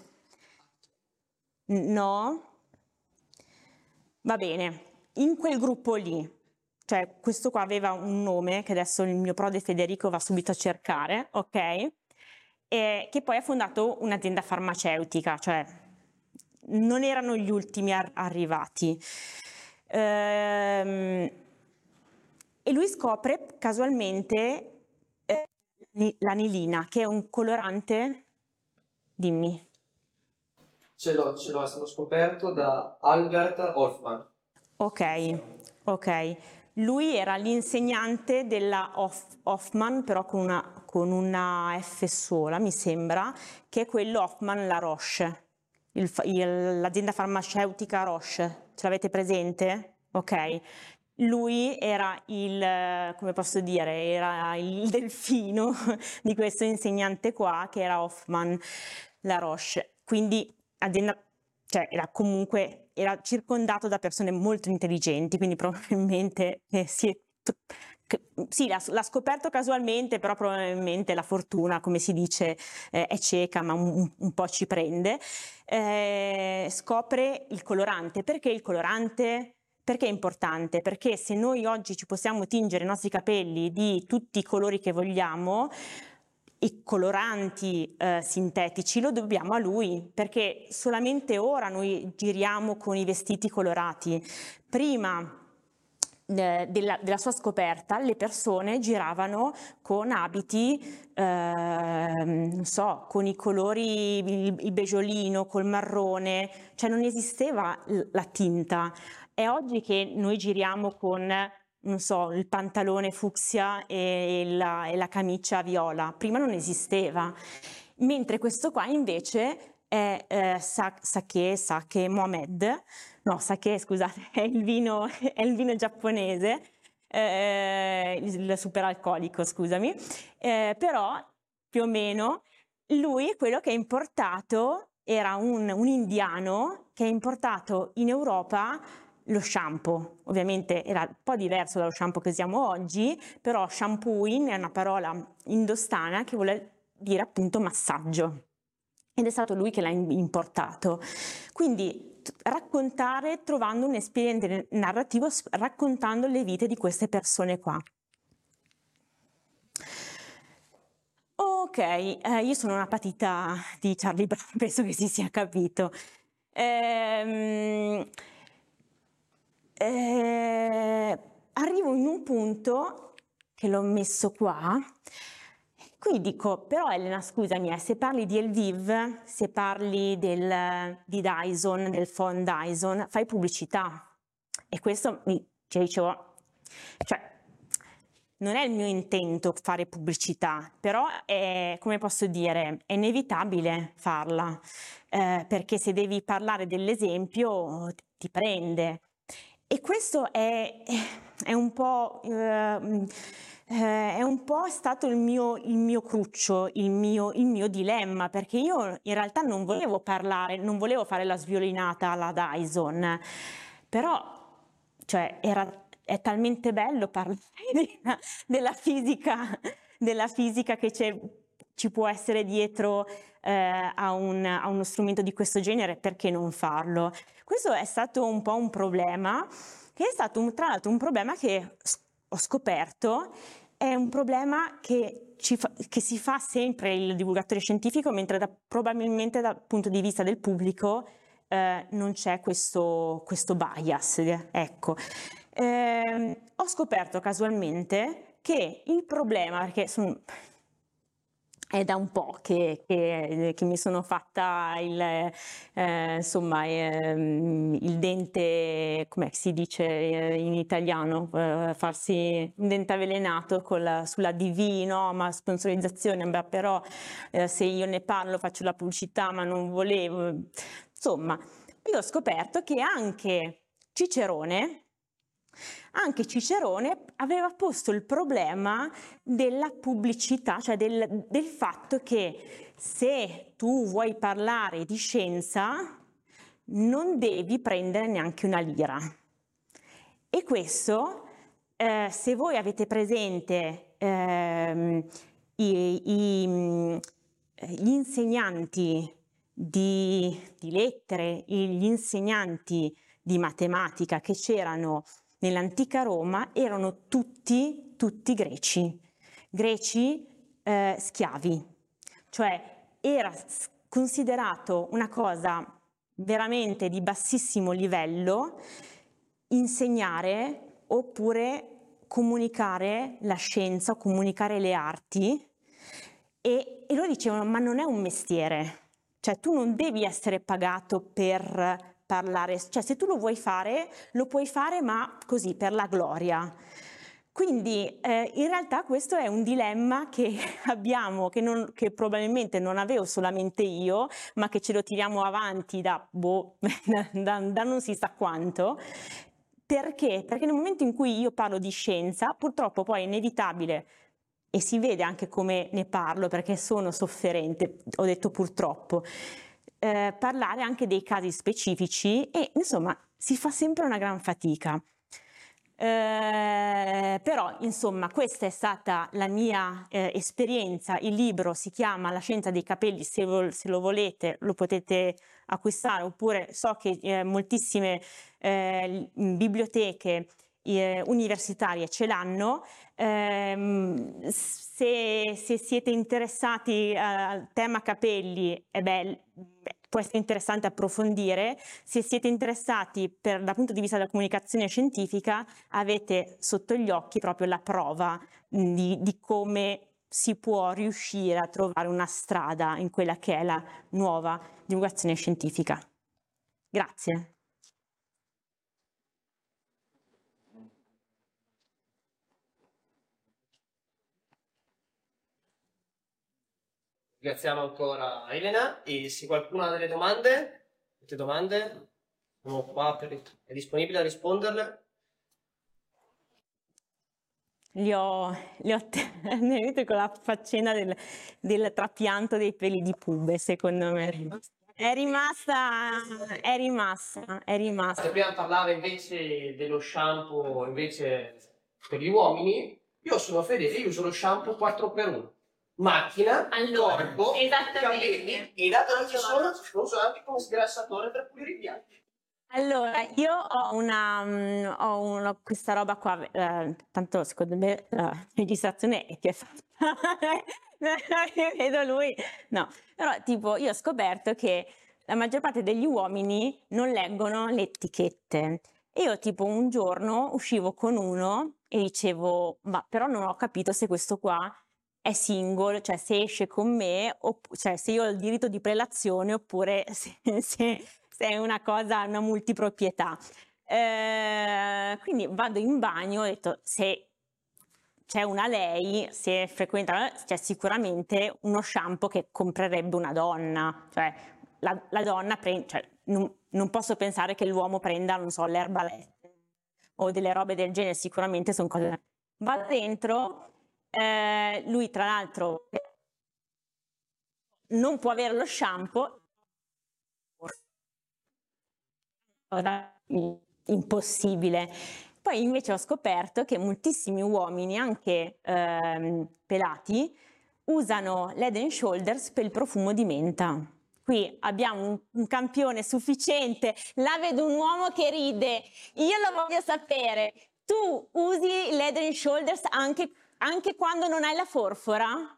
no? Va bene, in quel gruppo lì cioè questo qua aveva un nome che adesso il mio prode Federico va subito a cercare, ok? E che poi ha fondato un'azienda farmaceutica, cioè non erano gli ultimi ar- arrivati. Ehm, e lui scopre casualmente eh, l'anilina, che è un colorante, dimmi. Ce l'ho, ce l'ho, è stato scoperto da Albert Hoffman. Ok, ok. Lui era l'insegnante della Hoff, Hoffman, però con una, con una, F sola, mi sembra, che è quello Hoffman La Roche, l'azienda farmaceutica Roche. Ce l'avete presente? Ok. Lui era il, come posso dire, era il delfino di questo insegnante qua, che era Hoffman La Roche. Quindi azienda cioè era comunque era circondato da persone molto intelligenti, quindi probabilmente eh, si sì, l'ha, l'ha, scoperto casualmente, però probabilmente la fortuna, come si dice, eh, è cieca, ma un, un po' ci prende. Eh, scopre il colorante. Perché il colorante? Perché è importante? Perché se noi oggi ci possiamo tingere i nostri capelli di tutti i colori che vogliamo, i coloranti eh, sintetici lo dobbiamo a lui, perché solamente ora noi giriamo con i vestiti colorati. Prima eh, della, della, sua scoperta le persone giravano con abiti, eh, non so, con i colori, il, il beggiolino, col marrone, cioè non esisteva la tinta è oggi che noi giriamo con, non so, il pantalone fucsia e la, e la camicia viola, prima non esisteva, mentre questo qua invece è eh, sake, sake Mohamed, no sake scusate, è il vino, è il vino giapponese, eh, il superalcolico scusami, eh, però più o meno lui quello che ha importato era un, un indiano che ha importato in Europa lo shampoo. Ovviamente era un po' diverso dallo shampoo che usiamo oggi, però shampooing è una parola indostana che vuole dire appunto massaggio. Ed è stato lui che l'ha importato. Quindi raccontare trovando un espediente narrativo, raccontando le vite di queste persone qua. Ok, eh, io sono una patita di Charlie Brown, penso che si sia capito. Ehm, eh, arrivo in un punto che l'ho messo qua, qui dico, però Elena, scusami, eh, se parli di Elviv, se parli del, di Dyson, del phone Dyson, fai pubblicità. E questo mi cioè, dicevo, cioè, non è il mio intento fare pubblicità, però è, come posso dire, è inevitabile farla, eh, perché se devi parlare dell'esempio ti prende. E questo è, è un po'... Eh, eh, è un po' stato il mio, il mio cruccio, il mio, il mio, dilemma, perché io in realtà non volevo parlare, non volevo fare la sviolinata alla Dyson, però cioè, era è talmente bello parlare della, della fisica, della fisica che ci può essere dietro eh, a, un, a, uno strumento di questo genere, perché non farlo? Questo è stato un po' un problema, che è stato un, tra l'altro un problema che ho scoperto, è un problema che, fa, che si fa sempre il divulgatore scientifico, mentre da, probabilmente dal punto di vista del pubblico eh, non c'è questo, questo bias. Ecco eh, ho scoperto casualmente che il problema, perché sono, è da un po' che, che, che mi sono fatta il, eh, insomma, eh, il dente, come si dice in italiano, eh, farsi un dente avvelenato la, sulla DV, no? ma sponsorizzazione, beh, però eh, se io ne parlo faccio la pubblicità, ma non volevo. Insomma, io ho scoperto che anche Cicerone, anche Cicerone aveva posto il problema della pubblicità, cioè del, del fatto che se tu vuoi parlare di scienza non devi prendere neanche una lira. E questo, eh, se voi avete presente eh, i, i, gli insegnanti di, di lettere, gli insegnanti di matematica che c'erano nell'antica Roma erano tutti, tutti greci, greci eh, schiavi, cioè era considerato una cosa veramente di bassissimo livello insegnare oppure comunicare la scienza comunicare le arti e, e loro dicevano ma non è un mestiere, cioè tu non devi essere pagato per parlare, cioè se tu lo vuoi fare, lo puoi fare ma così per la gloria. Quindi eh, in realtà questo è un dilemma che abbiamo, che, non, che, probabilmente non avevo solamente io, ma che ce lo tiriamo avanti da, boh, da, da non si sa quanto. Perché? Perché nel momento in cui io parlo di scienza, purtroppo poi è inevitabile e si vede anche come ne parlo perché sono sofferente, ho detto purtroppo eh, parlare anche dei casi specifici e insomma si fa sempre una gran fatica. Eh, però insomma questa è stata la mia eh, esperienza, il libro si chiama La scienza dei capelli, se, vol- se lo volete lo potete acquistare oppure so che eh, moltissime eh, biblioteche eh, universitarie ce l'hanno. Ehm, se, se, siete interessati al tema capelli, eh beh, può essere interessante approfondire. Se siete interessati per, dal punto di vista della comunicazione scientifica, avete sotto gli occhi proprio la prova di, di come si può riuscire a trovare una strada in quella che è la nuova divulgazione scientifica. Grazie. Ringraziamo ancora Elena e se qualcuno ha delle domande, avete domande, siamo qua per, è disponibile a risponderle. Li ho, li ho tenuti con la faccenda del, del trapianto dei peli di pube, secondo me. È rimasta, è rimasta, è rimasta. Se prima parlava invece dello shampoo invece per gli uomini, io sono fedele, io uso lo shampoo 4x1. Macchina, allora, corpo, capelli e dato che ci sono, lo uso anche come sgrassatore per pulire i piatti. Allora, io ho una, um, ho una, questa roba qua, eh, tanto secondo me la registrazione è che è fatta, vedo lui, no, però tipo io ho scoperto che la maggior parte degli uomini non leggono le etichette. Io tipo un giorno uscivo con uno e dicevo, ma però non ho capito se questo qua è single, cioè se esce con me, opp- cioè se io ho il diritto di prelazione oppure se, se, se è una cosa, una multiproprietà. Eh, quindi vado in bagno, ho detto se c'è una lei, se frequenta, c'è sicuramente uno shampoo che comprerebbe una donna, cioè la, la donna prende, cioè, non, non, posso pensare che l'uomo prenda, non so, l'erbalette o delle robe del genere, sicuramente sono cose... Vado dentro, eh, lui tra l'altro non può avere lo shampoo, impossibile. Poi invece ho scoperto che moltissimi uomini, anche ehm, pelati, usano l'Head Shoulders per il profumo di menta. Qui abbiamo un, un, campione sufficiente, là vedo un uomo che ride, io lo voglio sapere, tu usi l'Head Shoulders anche, anche quando non hai la forfora?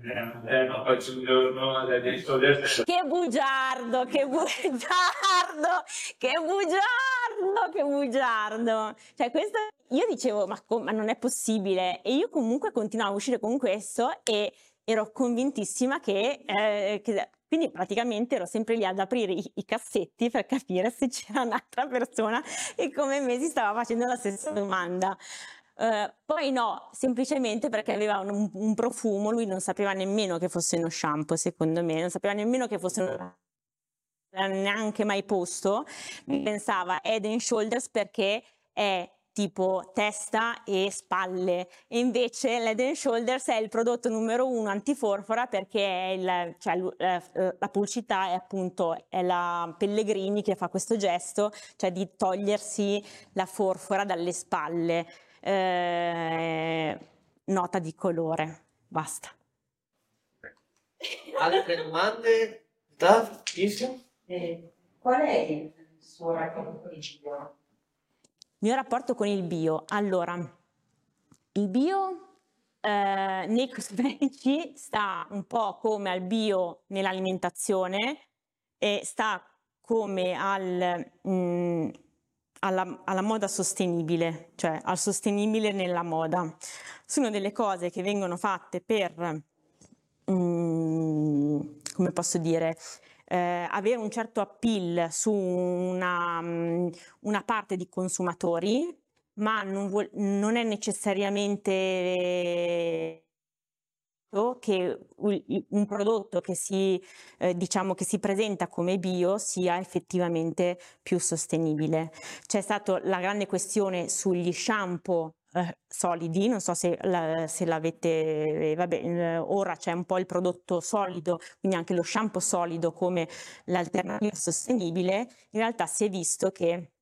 Eh, no, faccio un giorno adesso, Che bugiardo, che bugiardo, che bugiardo, che bugiardo. Cioè, questo io dicevo, ma, ma non è possibile. E io comunque continuavo a uscire con questo e ero convintissima che, eh, che quindi praticamente ero sempre lì ad aprire i, i, cassetti per capire se c'era un'altra persona e come me si stava facendo la stessa domanda. Uh, poi no, semplicemente perché aveva un, un, profumo, lui non sapeva nemmeno che fosse uno shampoo, secondo me, non sapeva nemmeno che fosse uno neanche mai posto, pensava Head and Shoulders perché è tipo testa e spalle. E invece l'Head and Shoulders è il prodotto numero uno antiforfora perché il, cioè, la, la pubblicità è appunto è la Pellegrini che fa questo gesto, cioè di togliersi la forfora dalle spalle eh, nota di colore. Basta. Altre domande? Da? Eh, qual è il suo rapporto con il bio? Il mio rapporto con il bio. Allora, il bio eh, nei cosmetici sta un po' come al bio nell'alimentazione e sta come al... Mh, mm, alla, alla, moda sostenibile, cioè al sostenibile nella moda. Sono delle cose che vengono fatte per, mm, come posso dire, eh, avere un certo appeal su una, mm, una parte di consumatori, ma non, vuol, non è necessariamente che un prodotto che si, eh, diciamo che si presenta come bio sia effettivamente più sostenibile. C'è stata la grande questione sugli shampoo eh, solidi, non so se, la, se l'avete, vabbè, eh, ora c'è un po' il prodotto solido, quindi anche lo shampoo solido come l'alternativa sostenibile, in realtà si è visto che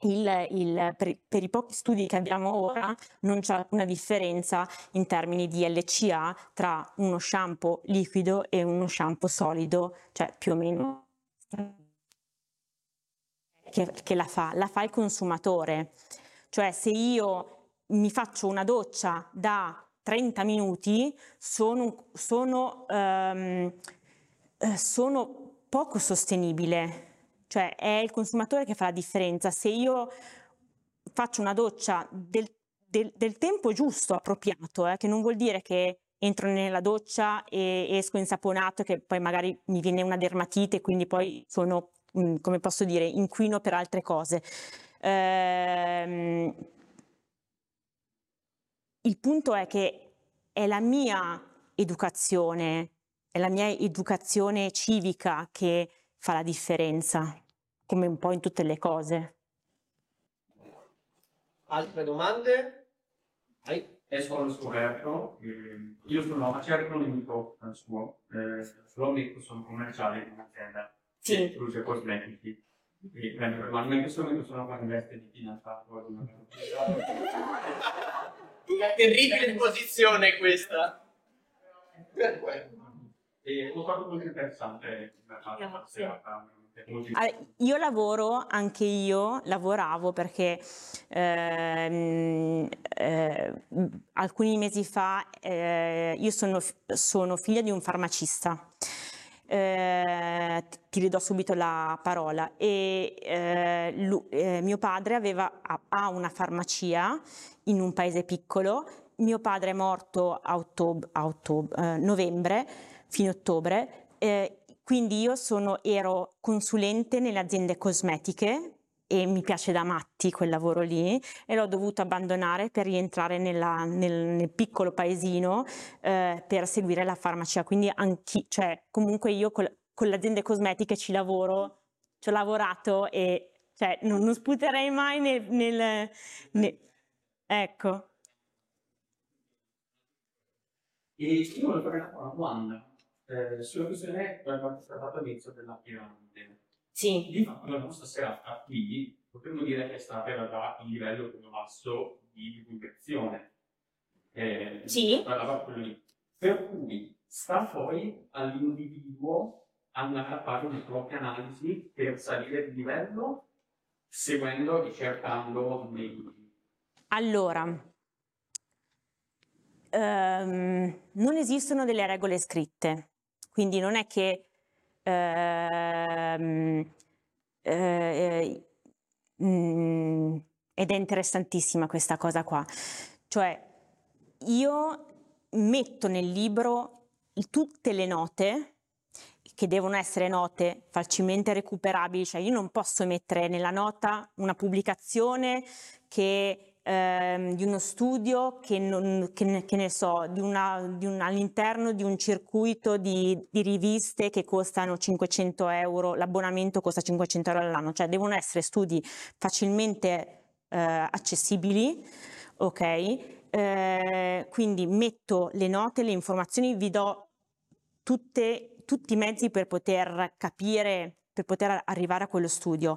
il, il, per, per, i pochi studi che abbiamo ora non c'è alcuna differenza in termini di LCA tra uno shampoo liquido e uno shampoo solido, cioè più o meno che, che la fa, la fa il consumatore. Cioè se io mi faccio una doccia da 30 minuti sono, sono, um, sono poco sostenibile cioè è il consumatore che fa la differenza. Se io faccio una doccia del, del, del tempo giusto, appropriato, eh, che non vuol dire che entro nella doccia e esco insaponato che poi magari mi viene una dermatite e quindi poi sono, mm, come posso dire, inquino per altre cose. Ehm, il punto è che è la mia educazione è la mia educazione civica che fa la differenza, come un po' in tutte le cose. Altre domande? Vai. Esco al scoperto, eh, io sono a certo un nemico al suo, eh, l'ho detto, sono commerciale in un'azienda Sì. che produce cosmetici. E, eh, ma in questo momento sono qua in veste di finanziato. Una terribile posizione questa. E l'ho fatto molto interessante la serata, Ah, Io lavoro, anche io lavoravo perché ehm, eh, alcuni mesi fa eh, io sono, sono figlia di un farmacista. Eh, ti- ridò subito la parola e eh, lu- eh, mio padre aveva, ha, ha una farmacia in un paese piccolo. Mio padre è morto a, ottob- a ottob- eh, novembre, fine ottobre, eh, quindi io sono, ero consulente nelle aziende cosmetiche e mi piace da matti quel lavoro lì e l'ho dovuto abbandonare per rientrare nella- nel, nel piccolo paesino eh, per seguire la farmacia. Quindi anche, cioè, comunque io col- con, le aziende cosmetiche ci lavoro, ci ho lavorato e cioè, non, non sputerei mai nel... nel- ne- ecco. E io volevo fare una domanda eh, sulla questione che abbiamo trattato all'inizio della piramide. Sì. Di fatto la nostra serata qui potremmo dire che è stata in realtà il livello più basso di divulgazione. Eh, Sì. Per cui sta poi all'individuo andare a fare le proprie analisi per salire di livello, seguendo e cercando dei... Allora, ehm, non esistono delle regole scritte, quindi non è che ehm, eh, mm, ed è interessantissima questa cosa qua, cioè io metto nel libro tutte le note che devono essere note facilmente recuperabili, cioè io non posso mettere nella nota una pubblicazione che, ehm, di uno studio che, non, che che ne so, all'interno di un circuito di, di riviste che costano 500 euro, l'abbonamento costa 500 euro all'anno, cioè devono essere studi facilmente eh, accessibili, ok? Eh, quindi metto le note, le informazioni, vi do tutte- tutti i mezzi per poter capire, per poter arrivare a quello studio.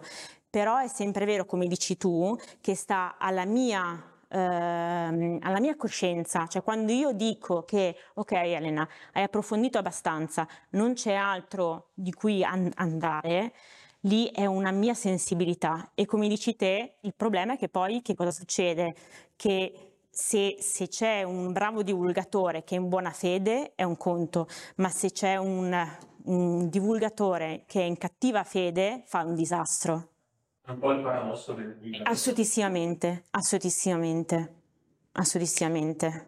Però è sempre vero, come dici tu, che sta alla mia, ehm, alla mia coscienza, cioè quando io dico che, ok Elena, hai approfondito abbastanza, non c'è altro di cui an- andare, lì è una mia sensibilità e come dici te, il problema è che poi che cosa succede? Che se, se c'è un bravo divulgatore che è in buona fede è un conto, ma se c'è un, un divulgatore che è in cattiva fede fa un disastro. Un po' il paradosso del libro. Assolutissimamente, assolutissimamente, assolutissimamente.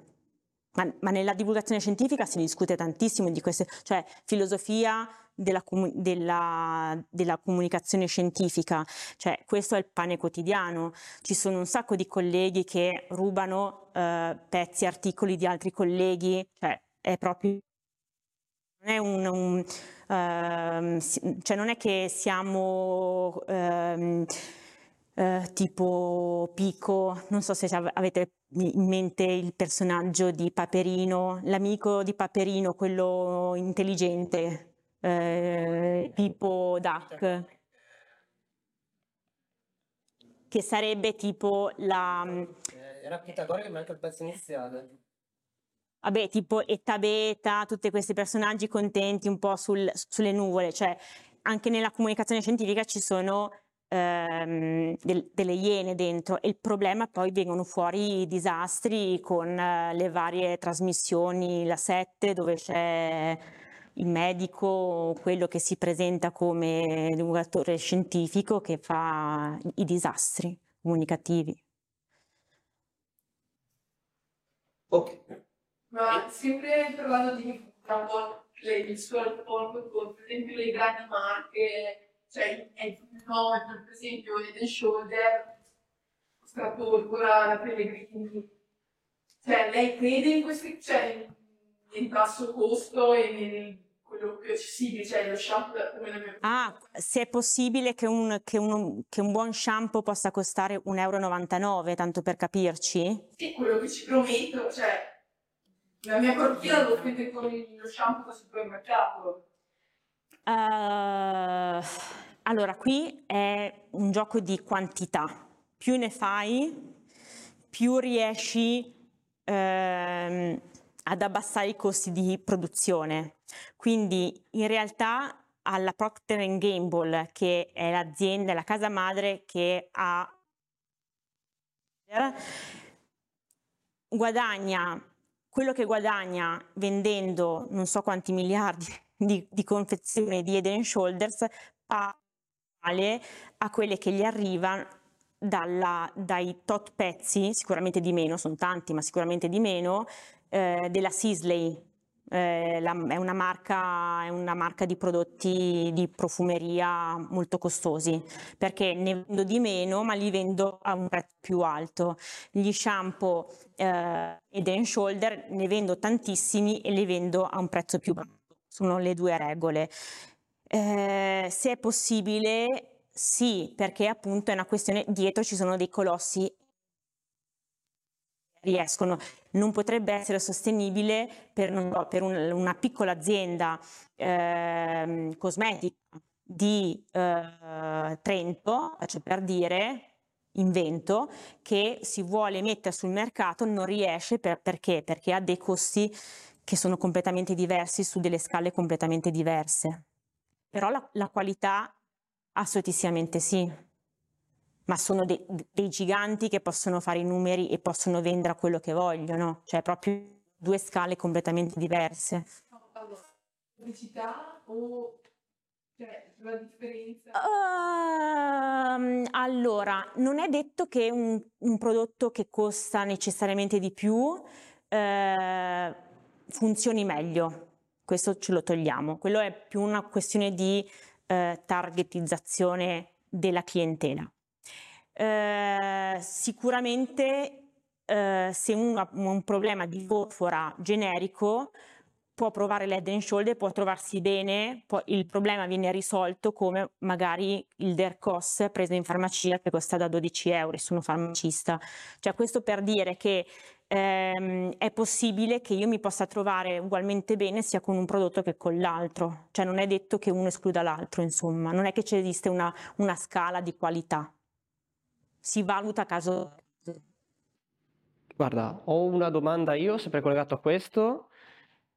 Ma, ma nella divulgazione scientifica si discute tantissimo di queste, cioè filosofia della, della- della comunicazione scientifica, cioè questo è il pane quotidiano. Ci sono un sacco di colleghi che rubano eh, pezzi, articoli di altri colleghi, cioè è proprio non è un, un, si- cioè non è che siamo ehm, eh, tipo Pico, non so se av- avete in mente il personaggio di Paperino, l'amico di Paperino, quello intelligente, eh, Pippo Duck, che sarebbe tipo la... Era Pitagora che manca il pezzo iniziale. Vabbè, tipo Eta Beta, tutti questi personaggi contenti un po' sul- sulle nuvole, cioè anche nella comunicazione scientifica ci sono ehm, del- delle iene dentro e il problema poi vengono fuori i disastri con eh, le varie trasmissioni, la 7 dove c'è il medico, quello che si presenta come divulgatore scientifico che fa i disastri comunicativi. Ok. Ma sempre parlando di le, il suo rapporto con per esempio le grandi marche, cioè è no, per esempio Head Shoulder, Stratorcora, la Pellegrini, cioè lei crede in questi, cioè nel basso costo e nel quello più accessibile, cioè lo shampoo come la mia Ah, se è possibile che un, che un- che un buon shampoo possa costare 1,99 euro, tanto per capirci? Sì, quello che ci prometto, cioè la mia cortina l'ho spesa con lo shampoo al supermercato. Eh, allora, qui è un gioco di quantità. Più ne fai, più riesci ehm, ad abbassare i costi di produzione. Quindi in realtà alla Procter Gamble, che è l'azienda, la casa madre che ha guadagna quello che guadagna vendendo non so quanti miliardi di, di confezioni di and Shoulders vale a quelle che gli arriva dalla- dai tot pezzi, sicuramente di meno, sono tanti, ma sicuramente di meno, eh, della Sisley. Eh, la- è una marca, è una marca di prodotti di profumeria molto costosi perché ne vendo di meno ma li vendo a un prezzo più alto. Gli shampoo eh, Head and Shoulder ne vendo tantissimi e li vendo a un prezzo più basso. Sono le due regole. Eh, se è possibile, sì, perché appunto è una questione, dietro ci sono dei colossi riescono. Non potrebbe essere sostenibile per, so, per un- una piccola azienda ehm, cosmetica di eh, Trento, faccio per dire, invento, che si vuole mettere sul mercato, non riesce per- perché? Perché ha dei costi che sono completamente diversi su delle scale completamente diverse. Però la, la qualità assolutissimamente sì, ma sono dei, dei giganti che possono fare i numeri e possono vendere a quello che vogliono, cioè proprio due scale completamente diverse. Allora, pubblicità o cioè la differenza? Ehm, allora, non è detto che un, un prodotto che costa necessariamente di più eh, funzioni meglio, questo ce lo togliamo. Quello è più una questione di eh, targetizzazione della clientela. Eh, sicuramente eh, se uno ha un problema di fofora generico può provare l'head and shoulder, può trovarsi bene, può- il problema viene risolto come magari il Dercos preso in farmacia che costa da 12 euro, sono farmacista. Cioè questo per dire che ehm, è possibile che io mi possa trovare ugualmente bene sia con un prodotto che con l'altro, cioè non è detto che uno escluda l'altro, insomma, non è che ci esiste una, una scala di qualità, si valuta a caso. Guarda, ho una domanda io, sempre collegato a questo.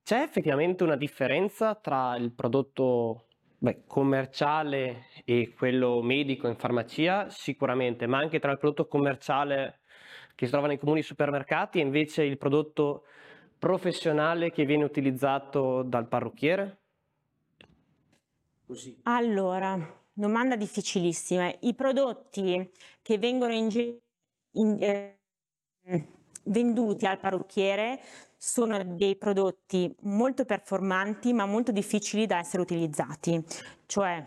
C'è effettivamente una differenza tra il prodotto, beh, commerciale e quello medico in farmacia? Sicuramente, ma anche tra il prodotto commerciale che si trova nei comuni supermercati e invece il prodotto professionale che viene utilizzato dal parrucchiere? Così. Allora, domanda difficilissima. I prodotti che vengono in in- eh, venduti al parrucchiere sono dei prodotti molto performanti ma molto difficili da essere utilizzati. Cioè,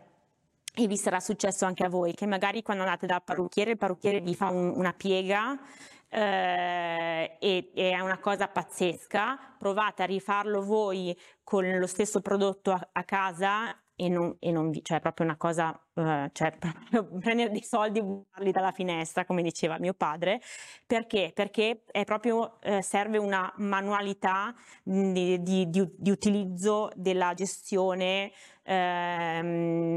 e vi sarà successo anche a voi, che magari quando andate dal parrucchiere, il parrucchiere vi fa un- una piega eh, e, e è una cosa pazzesca, provate a rifarlo voi con lo stesso prodotto a, a casa e non, e non vi, cioè proprio una cosa, eh, cioè proprio prendere dei soldi e buttarli dalla finestra, come diceva mio padre, perché? Perché è proprio, eh, serve una manualità mh, di, di- di- di utilizzo della gestione ehm,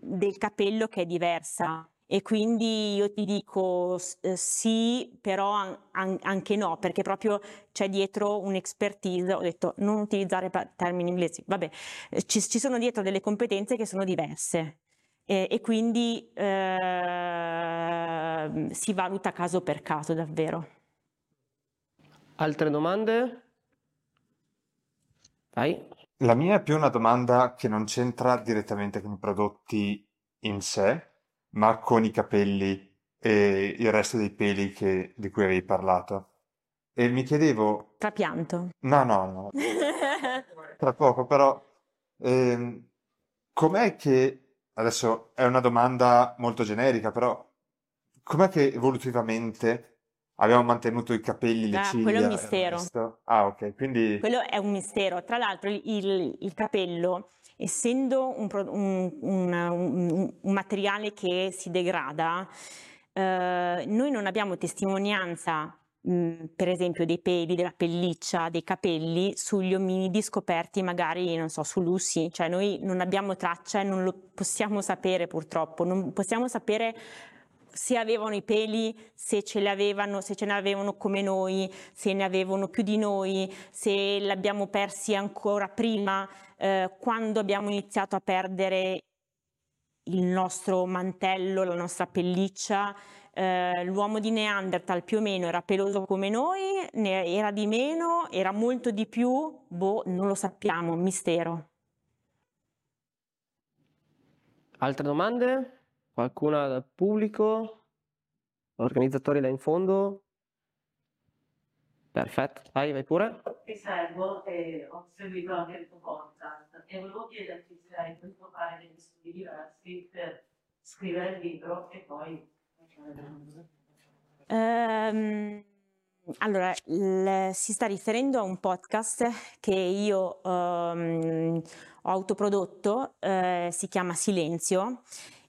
del capello che è diversa. E quindi io ti dico eh, sì, però an- an- anche no, perché proprio c'è dietro un'expertise. Ho detto non utilizzare pa- termini inglesi, vabbè, eh, ci, ci sono dietro delle competenze che sono diverse e, e quindi ehm, si valuta caso per caso davvero. Altre domande? Vai. La mia è più una domanda che non c'entra direttamente con i prodotti in sé, ma con i capelli e il resto dei peli che- di cui avevi parlato. E mi chiedevo, Trapianto. no, no, no, tra poco, però, ehm, com'è che, adesso è una domanda molto generica, però, com'è che evolutivamente Avevamo mantenuto i capelli, le Ah, ciglia, quello è un mistero. Ah, ok, quindi Quello è un mistero. Tra l'altro il- il capello, essendo un, un- un- un- materiale che si degrada, eh, noi non abbiamo testimonianza, per esempio, dei peli, della pelliccia, dei capelli sugli ominidi scoperti magari, non so, su Lucy. Cioè noi non abbiamo traccia e non lo possiamo sapere purtroppo. Non possiamo sapere se avevano i peli, se ce li avevano, se ce ne avevano come noi, se ne avevano più di noi, se li abbiamo persi ancora prima, eh, quando abbiamo iniziato a perdere il nostro mantello, la nostra pelliccia. Eh, l'uomo di Neanderthal più o meno era peloso come noi, era di meno, era molto di più, boh, non lo sappiamo, mistero. Altre domande? Qualcuna dal pubblico? Organizzatori là in fondo? Perfetto, vai, vai pure. Ti seguo e ho seguito anche il tuo podcast e volevo chiederti se hai potuto fare degli studi diversi per scrivere il libro e poi Ehm, allora, il- si sta riferendo a un podcast che io ehm, ho autoprodotto, eh, si chiama Silenzio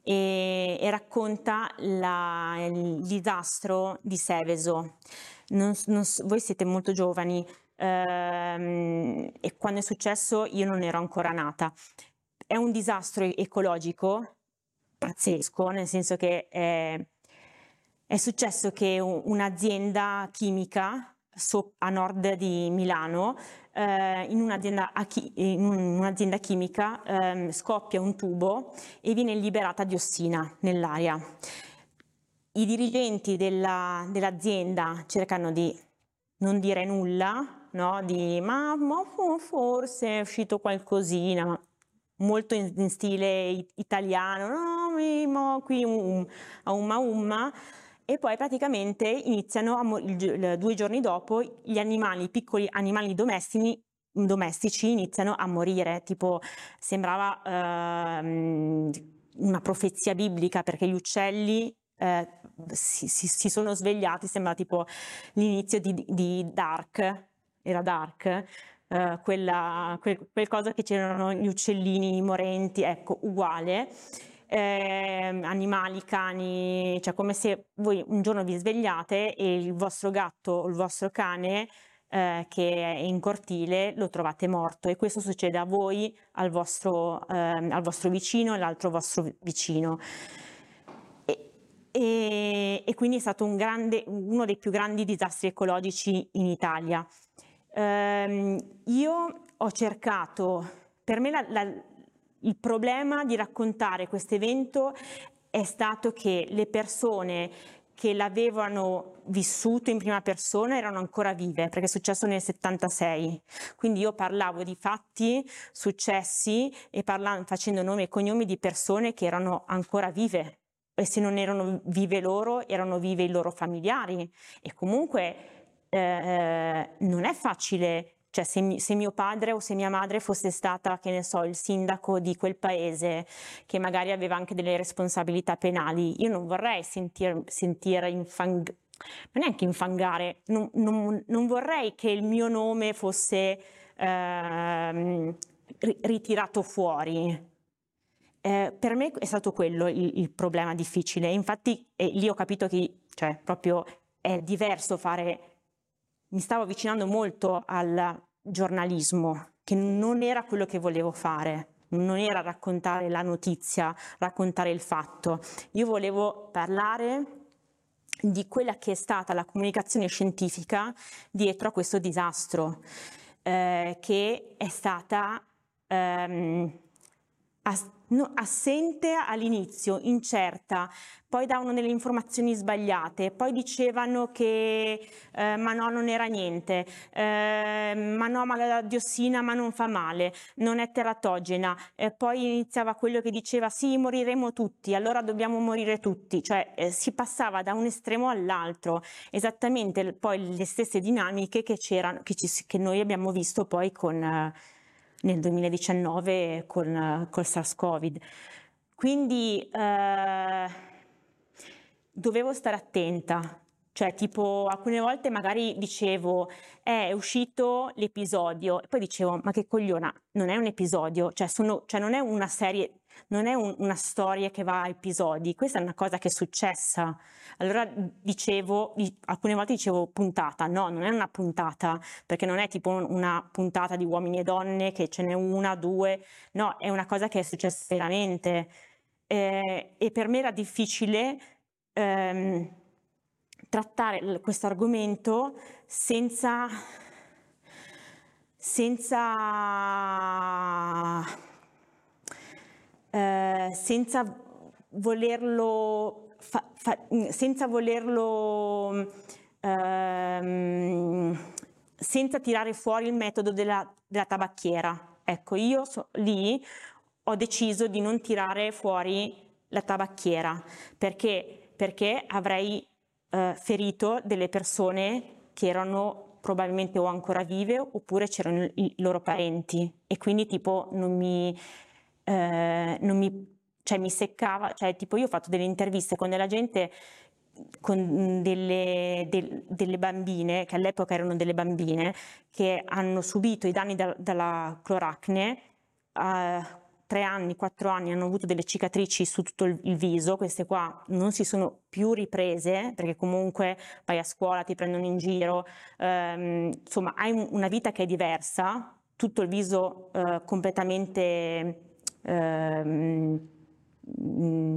e, e racconta la- il disastro di Seveso. Non non voi siete molto giovani ehm, e quando è successo io non ero ancora nata. È un disastro ecologico pazzesco, nel senso che è, è successo che un'azienda chimica a nord di Milano, eh, in un'azienda, in chimica ehm, scoppia un tubo e viene liberata diossina nell'aria. I dirigenti della- dell'azienda cercano di non dire nulla, no? Di ma, ma fo- forse è uscito qualcosina, molto in, in stile italiano, no, qui a umma umma. E poi praticamente iniziano mo- due giorni dopo gli animali, i piccoli animali domestici, domestici iniziano a morire, tipo sembrava ehm, una profezia biblica perché gli uccelli eh, si, si- si sono svegliati, sembra tipo l'inizio di, di Dark, era Dark, eh, quella, quel, quel cosa che c'erano gli uccellini morenti, ecco, uguale. Eh, animali, cani, cioè come se voi un giorno vi svegliate e il vostro gatto o il vostro cane eh, che è in cortile lo trovate morto e questo succede a voi, al vostro, ehm, al vostro vicino e all'altro vostro vicino. E, e- e quindi è stato un grande, uno dei più grandi disastri ecologici in Italia. Ehm, io ho cercato, per me la- la- il problema di raccontare questo evento è stato che le persone che l'avevano vissuto in prima persona erano ancora vive, perché è successo nel 76. Quindi io parlavo di fatti successi e parlando, facendo nomi e cognomi di persone che erano ancora vive. E se non erano vive loro, erano vive i loro familiari. E comunque eh, non è facile, cioè se, se mio padre o se mia madre fosse stata, che ne so, il sindaco di quel paese, che magari aveva anche delle responsabilità penali, io non vorrei sentir, sentire infang- ma neanche infangare, non, non- non vorrei che il mio nome fosse ehm, ri- ritirato fuori. Eh, per me è stato quello il, il problema difficile. Infatti, eh, lì ho capito che cioè, proprio è diverso fare. Mi stavo avvicinando molto al giornalismo, che non era quello che volevo fare. Non era raccontare la notizia, raccontare il fatto. Io volevo parlare di quella che è stata la comunicazione scientifica dietro a questo disastro, eh, che è stata ehm, assente all'inizio, incerta, poi davano delle informazioni sbagliate, poi dicevano che eh, ma no, non era niente, eh, ma no, ma la diossina ma non fa male, non è teratogena, e poi iniziava quello che diceva sì, moriremo tutti, allora dobbiamo morire tutti, cioè eh, si passava da un estremo all'altro, esattamente poi le stesse dinamiche che che, ci- che noi abbiamo visto poi con... nel 2019 con col SARS-CoV. Quindi eh, dovevo stare attenta Cioè, tipo, alcune volte magari dicevo, eh, è uscito l'episodio, poi dicevo, ma che cogliona, non è un episodio, cioè, sono, cioè non è una serie, non è un, una storia che va a episodi, questa è una cosa che è successa. Allora dicevo, alcune volte dicevo puntata, no, non è una puntata, perché non è tipo una puntata di uomini e donne che ce n'è una, due, no, è una cosa che è successa veramente. Eh, e per me era difficile ehm, trattare questo argomento senza, senza, eh, senza volerlo, fa, fa, senza volerlo ehm, senza tirare fuori il metodo della, della tabacchiera. Ecco, io so, lì ho deciso di non tirare fuori la tabacchiera perché, perché avrei eh, ferito delle persone che erano probabilmente o ancora vive oppure c'erano i loro parenti e quindi tipo non mi, eh, non mi, cioè, mi seccava, cioè tipo io ho fatto delle interviste con della gente con delle, del, delle, bambine, che all'epoca erano delle bambine, che hanno subito i danni da, dalla cloracne, eh, tre anni, quattro anni hanno avuto delle cicatrici su tutto il viso, queste qua non si sono più riprese perché comunque vai a scuola, ti prendono in giro, ehm, insomma hai una vita che è diversa, tutto il viso eh, completamente ehm,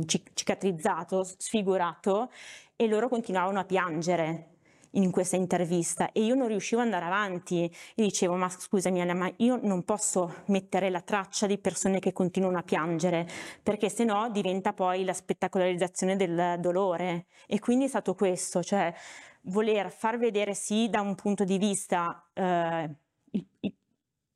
cicatrizzato, sfigurato e loro continuavano a piangere in questa intervista. E io non riuscivo ad andare avanti. E dicevo ma scusami Anna ma io non posso mettere la traccia di persone che continuano a piangere perché se no diventa poi la spettacolarizzazione del dolore. E quindi è stato questo cioè voler far vedere sì da un punto di vista eh, il, il,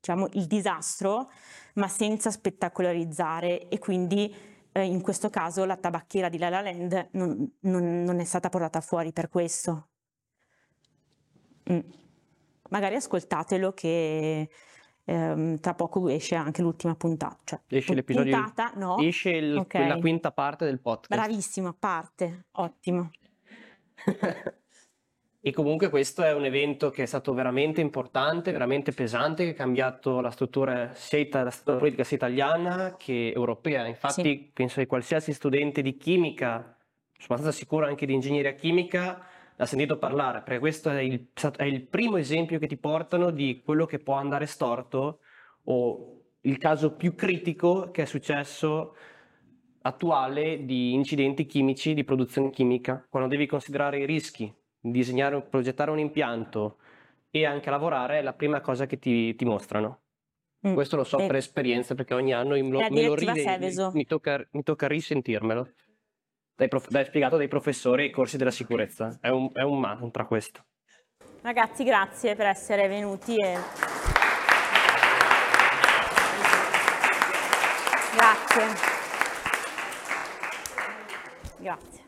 diciamo, il disastro ma senza spettacolarizzare e quindi eh, in questo caso la tabacchiera di La La Land non, non, non è stata portata fuori per questo Mm. Magari ascoltatelo che ehm, tra poco esce anche l'ultima puntata. Cioè, esce l'episodio, puntata, no? esce il, okay. la quinta parte del podcast. Bravissima, parte, ottimo. e comunque questo è un evento che è stato veramente importante, veramente pesante, che ha cambiato la struttura sia la struttura politica sia italiana che europea. Infatti sì. penso che qualsiasi studente di chimica, sono abbastanza sicuro anche di ingegneria chimica, l'ha sentito parlare, perché questo è il, è il primo esempio che ti portano di quello che può andare storto o il caso più critico che è successo attuale di incidenti chimici di produzione chimica, quando devi considerare i rischi, disegnare, progettare un impianto e anche lavorare, è la prima cosa che ti, ti mostrano. Mm. Questo lo so eh. per esperienza perché ogni anno lo, me lo ride, mi, tocca, mi tocca risentirmelo dai, prof- dai spiegato dai professori ai corsi della sicurezza. È un, è un mantra questo. Ragazzi, grazie per essere venuti. E... Grazie. Grazie.